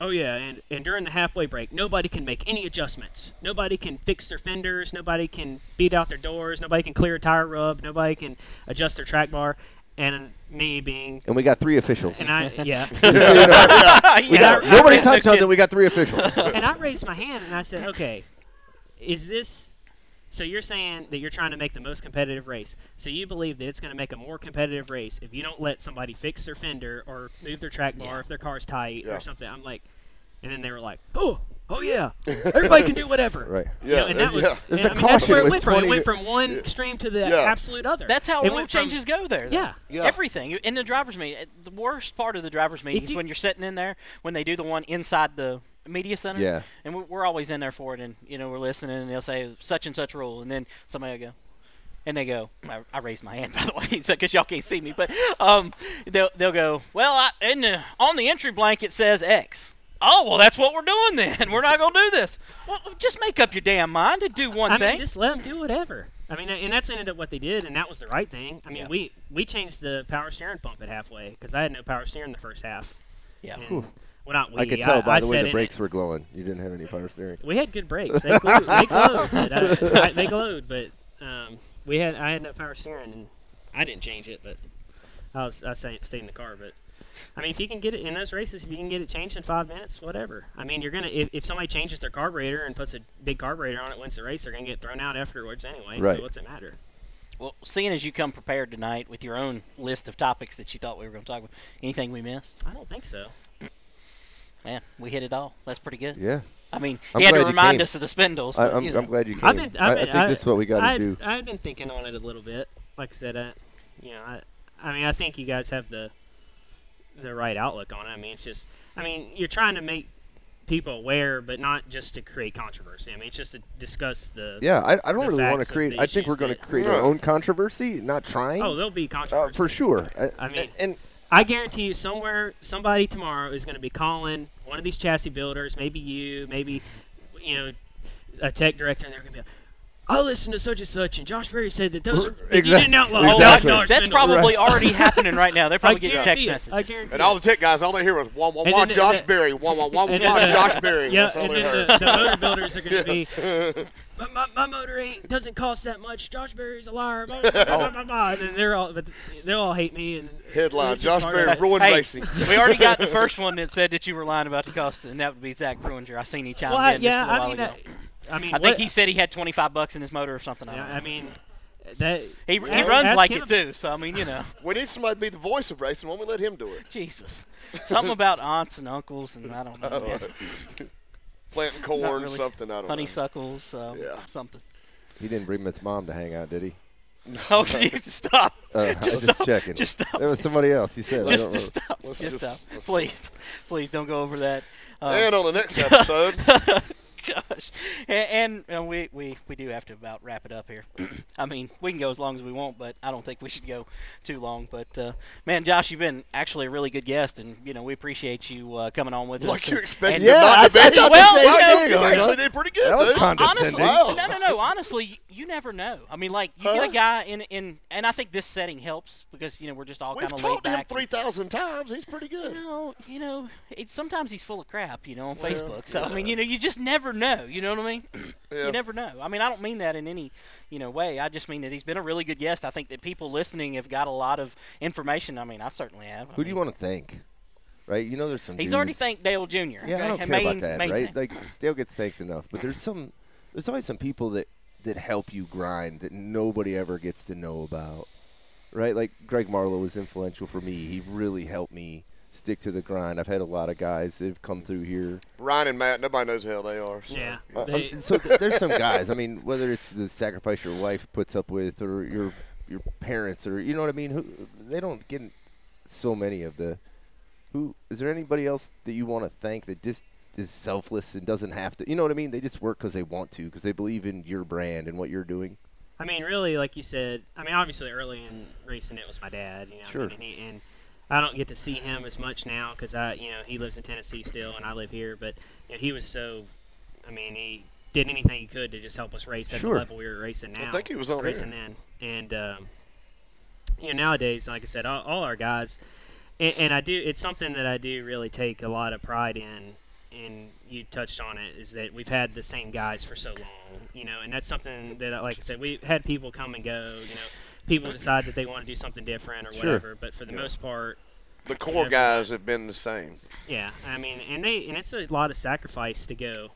Oh yeah, and, and during the halfway break, nobody can make any adjustments. Nobody can fix their fenders. Nobody can beat out their doors. Nobody can clear a tire rub. Nobody can adjust their track bar. And me being, And we got three officials. and I [LAUGHS] yeah, Just so you know. [LAUGHS] We got- Nobody [LAUGHS] touched it. We got three officials. and I raised my hand and I said, okay, is this? So you're saying that you're trying to make the most competitive race. So you believe that it's going to make a more competitive race if you don't let somebody fix their fender or move their track bar Yeah. if their car's tight Yeah. or something. I'm like, and then they were like, oh, oh yeah, everybody can do whatever. [LAUGHS] Right. You know, Yeah, and that was yeah. There's and a I mean, that's caution where it with went from. It 20 went from one extreme to the Yeah. absolute other. That's how it rule went from- changes go there. though. Yeah. Yeah. Everything in the driver's meeting. The worst part of the driver's meeting is you- when you're sitting in there when they do the one inside the media center. Yeah. And we're, we're always in there for it, and you know we're listening, and they'll say such and such rule, and then somebody will go, and they go, I, I raised my hand [LAUGHS] by the way, [LAUGHS] because y'all can't see me, but um, they'll they'll go, well, I, in the, on the entry blank it says X. Oh well, that's what we're doing then. We're not gonna do this. Well, just make up your damn mind and do one I thing. mean, just let them do whatever. I mean, and that's ended up what they did, and that was the right thing. I mean, Yeah. we we changed the power steering pump at halfway because I had no power steering the first half. yeah. And, well, not we. I could tell by I the way the brakes it. were glowing. You didn't have any power steering. We had good brakes. They glowed. they glowed. But [LAUGHS] I, I, they glowed, but um, we had I had no power steering, and I didn't change it, but I was I stayed, stayed in the car. But I mean, if you can get it in those races, if you can get it changed in five minutes, whatever. I mean, you're gonna if, if somebody changes their carburetor and puts a big carburetor on it, wins the race, they're gonna get thrown out afterwards anyway. Right. So what's it matter? Well, seeing as you come prepared tonight with your own list of topics that you thought we were going to talk about, anything we missed? I don't think so. [CLEARS THROAT] Man, we hit it all. That's pretty good. Yeah. I mean, I'm he had to remind us of the spindles. I, but, I'm, you know. I'm glad you came. I've been, I, I've I been, think this is what we got to do. I've been thinking on it a little bit. Like I said, I, you know, I, I mean, I think you guys have the, the right outlook on it. I mean, it's just, I mean, you're trying to make people aware, but not just to create controversy. I mean, it's just to discuss the. Yeah, I, I don't really want to create. I think we're going to create Yeah. our own controversy, not trying. Oh, there'll be uh, controversy. for sure. I- I mean- and I guarantee you, somewhere, somebody tomorrow is going to be calling one of these chassis builders, maybe you, maybe, you know, a tech director, and they're going to be like, I listened to such and such, and Josh Berry said that those that you didn't outlaw exactly. five dollar That's spindles." probably already [LAUGHS] happening right now. They're probably getting text it. messages. I guarantee And all the tech guys, all they hear was one one And one then Josh the- Berry, one one one one And Josh Berry. Yeah, That's all and they then heard. the, the motor builders are going [LAUGHS] to be, "But my, my motor ain't doesn't cost that much. Josh Berry's a liar. [LAUGHS] Blah, blah." And they're all, but they'll all hate me. And Headline: Josh part Berry ruined Hey, racing. we already got the first one that said that you were lying about the cost, and that would be Zach Bruenger. I seen he chimed Well, in yeah, just a while I mean, ago. I, I mean, I think what- he said he had 25 bucks in his motor or something. I, Yeah, don't know. I mean, that he, he ask- runs ask like him it too. So I mean, you know, We need somebody to be the voice of racing. Why don't we let him do it? Jesus, something about aunts and uncles, and I don't know, man. [LAUGHS] Planting corn, really. something. I don't honeysuckles, uh, Yeah. something. he didn't bring his mom to hang out, did he? [LAUGHS] Oh, Jesus, [LAUGHS] stop! Uh, I was Just just checking. Just stop. There was somebody else. You said. Just, don't just stop. Let's Just just- stop. Please, please don't go over that. know. Um, And on the next episode, Gosh, and, and we, we we do have to about wrap it up here. [CLEARS THROAT] I mean, we can go as long as we want, but I don't think we should go too long. But uh, man, Josh, you've been actually a really good guest, and you know we appreciate you uh, coming on with us. like you expected Yeah, I- I be. thought the same Wow, thing. you actually did pretty good. That was dude. condescending. Honestly, Wow. no, no, no. Honestly, you, you never know. I mean, like you get a guy in in, and I think this setting helps because you know we're just all kind of laid talked to him back. and- three thousand times. He's pretty you good. know, you know, it's sometimes he's full of crap, you know, on Well, Facebook. So I mean, you know, you just never know. You know what I mean? [CLEARS THROAT] Yeah. You never know. I mean, I don't mean that in any, you know, way. I just mean that he's been a really good guest. I think that people listening have got a lot of information. I mean, I certainly have. I Who do you mean, want to thank? Right? You know, there's some. He's already dudes- thanked Dale Jr. Yeah, I don't care main, about that, right? thing. Like Dale gets thanked enough, but there's some, there's always some people that that help you grind that nobody ever gets to know about, right? Like Greg Marlowe was influential for me. He really helped me stick to the grind. I've had a lot of guys that have come through here. Ryan and Matt, nobody knows who the hell they are. So. yeah. Uh, they- um, so there's some guys. I mean, whether it's the sacrifice your wife puts up with or your your parents or you know what I mean. Who they don't get so many of the. Who is there anybody else that you want to thank that just is selfless and doesn't have to? You know what I mean? They just work because they want to because they believe in your brand and what you're doing. I mean, really, like you said. I mean, obviously, early in racing, it was my dad. You know, Sure. and, he, and I don't get to see him as much now because I, you know, he lives in Tennessee still, and I live here. But you know, he was so. I mean, he did anything he could to just help us race at Sure. the level we were racing now. I think he was on racing here. then, and um, you know, nowadays, like I said, all, all our guys, and, and I do. It's something that I do really take a lot of pride in. And you touched on it is that we've had the same guys for so long, you know, and that's something that, like I said, we've had people come and go, you know, people decide that they want to do something different or Sure. whatever, but for the most part, The core guys have been the same. yeah, I mean, and they and it's a lot of sacrifice to go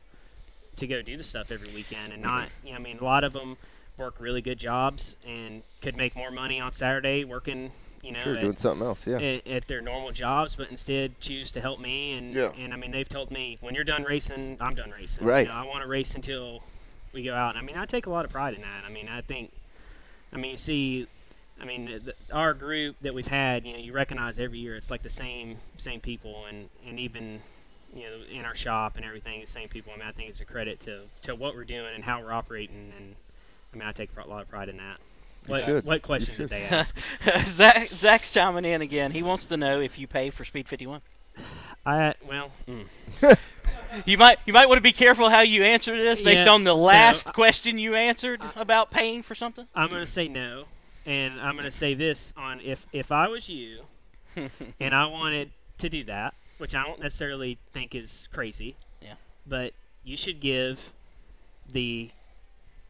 to go do the stuff every weekend, and not, you know, I mean, a lot of them work really good jobs and could make more money on Saturday working, you know, Sure, at, doing something else. Yeah. at, at their normal jobs, but instead choose to help me. And Yeah. and I mean, they've told me when you're done racing, I'm done racing. Right. You know, I want to race until we go out. And I mean, I take a lot of pride in that. I mean, I think, I mean, you see. I mean, the, our group that we've had, you know, you recognize every year it's like the same same people, and, and even, you know, in our shop and everything, the same people. I mean, I think it's a credit to, to what we're doing and how we're operating, and I mean, I take a lot of pride in that. What, should. what question did they [LAUGHS] ask? Zach, Zach's chiming in again. He wants to know if you pay for Speed 51. I well, mm. [LAUGHS] You might you might want to be careful how you answer this based Yeah, on the no, last I- question you answered about paying for something. I'm gonna say no, and I'm gonna say this on if if I was you, [LAUGHS] and I wanted to do that, which I don't necessarily think is crazy. Yeah. But you should give the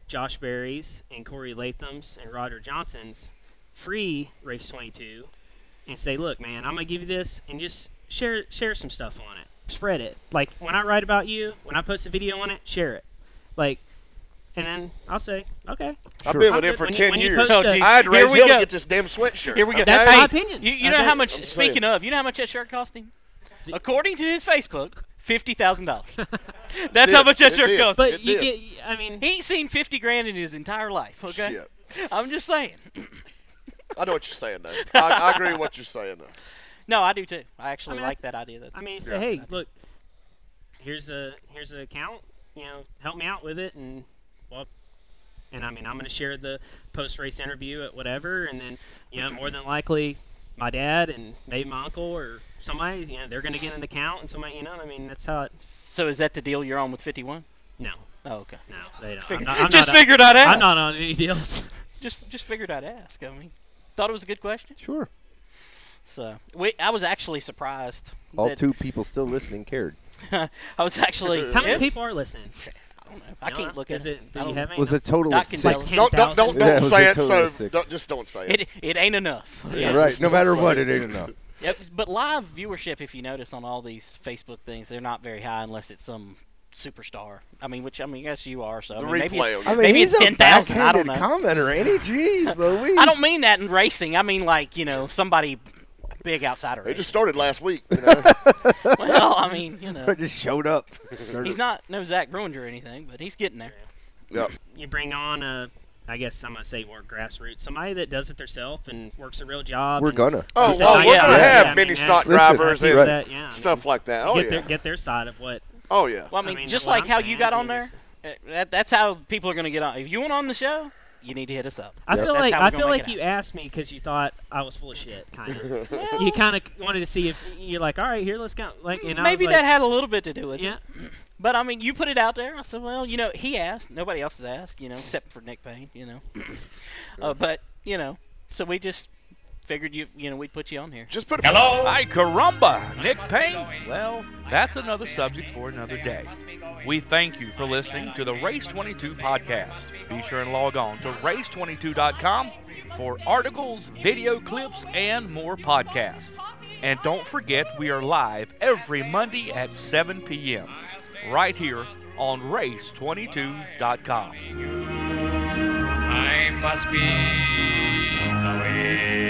Josh Berries and Corey Latham's and Roger Johnson's free race 22, and say, look, man, I'm gonna give you this, and just share share some stuff on it, spread it. Like when I write about you, when I post a video on it, share it. Like. And then I'll say, okay, I've Sure. been with him for When ten you years. post Oh, a- geez. I had to Here raise hell go. to get this damn sweatshirt. Here we go. That's my opinion. You, you know how much? I'm Speaking saying. of, you know how much that shirt cost him? See- According to his Facebook, fifty thousand dollars. [LAUGHS] That's how much that shirt did. cost. But It you did. get, I mean, He ain't seen fifty grand in his entire life. Okay, Shit. I'm just saying. I know what you're saying, though. I, I agree with what you're saying, though. [LAUGHS] No, I do too. I actually I mean, like that idea. That's I mean, say, Yeah. hey, look, here's a here's an account. You know, help me out with it, and well, and I mean, I'm gonna share the post race interview at whatever, and then you know, more than likely, my dad and maybe my uncle or somebody, you know, they're gonna get an account, and somebody, you know, I mean, that's how it. So is that the deal you're on with 51? No, Oh, okay. no, they don't. Figure- I'm not, I'm just not, figured I'd ask. I'm not on any deals. [LAUGHS] Just just figured I'd ask. I mean, thought it was a good question. Sure. So we, I was actually surprised. All that- two people still listening cared. [LAUGHS] I was actually. How many if- people are listening? I don't know. I You can't look at it. Do I you don't- have any? Was a total Doc of can six. tell us. Don't don't don't, 10,000? Yeah, it don't was say it. So don't, just don't say it. It it ain't enough. [LAUGHS] Yeah. right. No matter what, it. it ain't enough. [LAUGHS] Yep, but live viewership, if you notice on all these Facebook things, they're not very high unless it's some superstar. I mean, which I mean, I guess you are. So I The mean, maybe it's, I mean, Maybe he's it's a 10,000, I don't backhanded know. commenter, ain't he? Jeez, Louise. I don't mean that in racing. I mean like you know somebody big outsider. of They just started last week. You know? [LAUGHS] well, I mean you know [LAUGHS] just showed up. [LAUGHS] he's not no Zach Bruenger or anything, but he's getting there. yep. you bring on a, I guess I'm gonna say more grassroots, somebody that does it themselves and works a real job. We're gonna. Oh, well, "Oh, we're yeah, gonna yeah, have yeah, I mini mean, stock yeah. Listen, drivers right. and that, yeah, I mean, stuff like that. Oh get yeah. their get their side of what. Oh yeah. Well, I mean, I mean, just like I'm how you got on there. uh, That, that's how people are gonna get on. If you want on the show, you need to hit us up. I Yep. feel That's like I feel like you asked me because you thought I was full of shit, kind of. [LAUGHS] you kind of wanted to see if you're like, all right, here, let's go. Like, and I Maybe was like, that had a little bit to do with it. yeah. [CLEARS THROAT] But I mean, you put it out there. I said, well, you know, he asked. Nobody else has asked, you know, except for Nick Payne, you know. [CLEARS THROAT] uh, but you know, so we just figured you, you know, we'd put you on here. Just put. Hello? Ay caramba, Nick Payne. Well, that's another subject for another day. We thank you for listening to the Race 22 podcast. Be sure and log on to race22.com for articles, video clips, and more podcasts. And don't forget, we are live every Monday at 7 p.m. right here on race22.com. I must be away.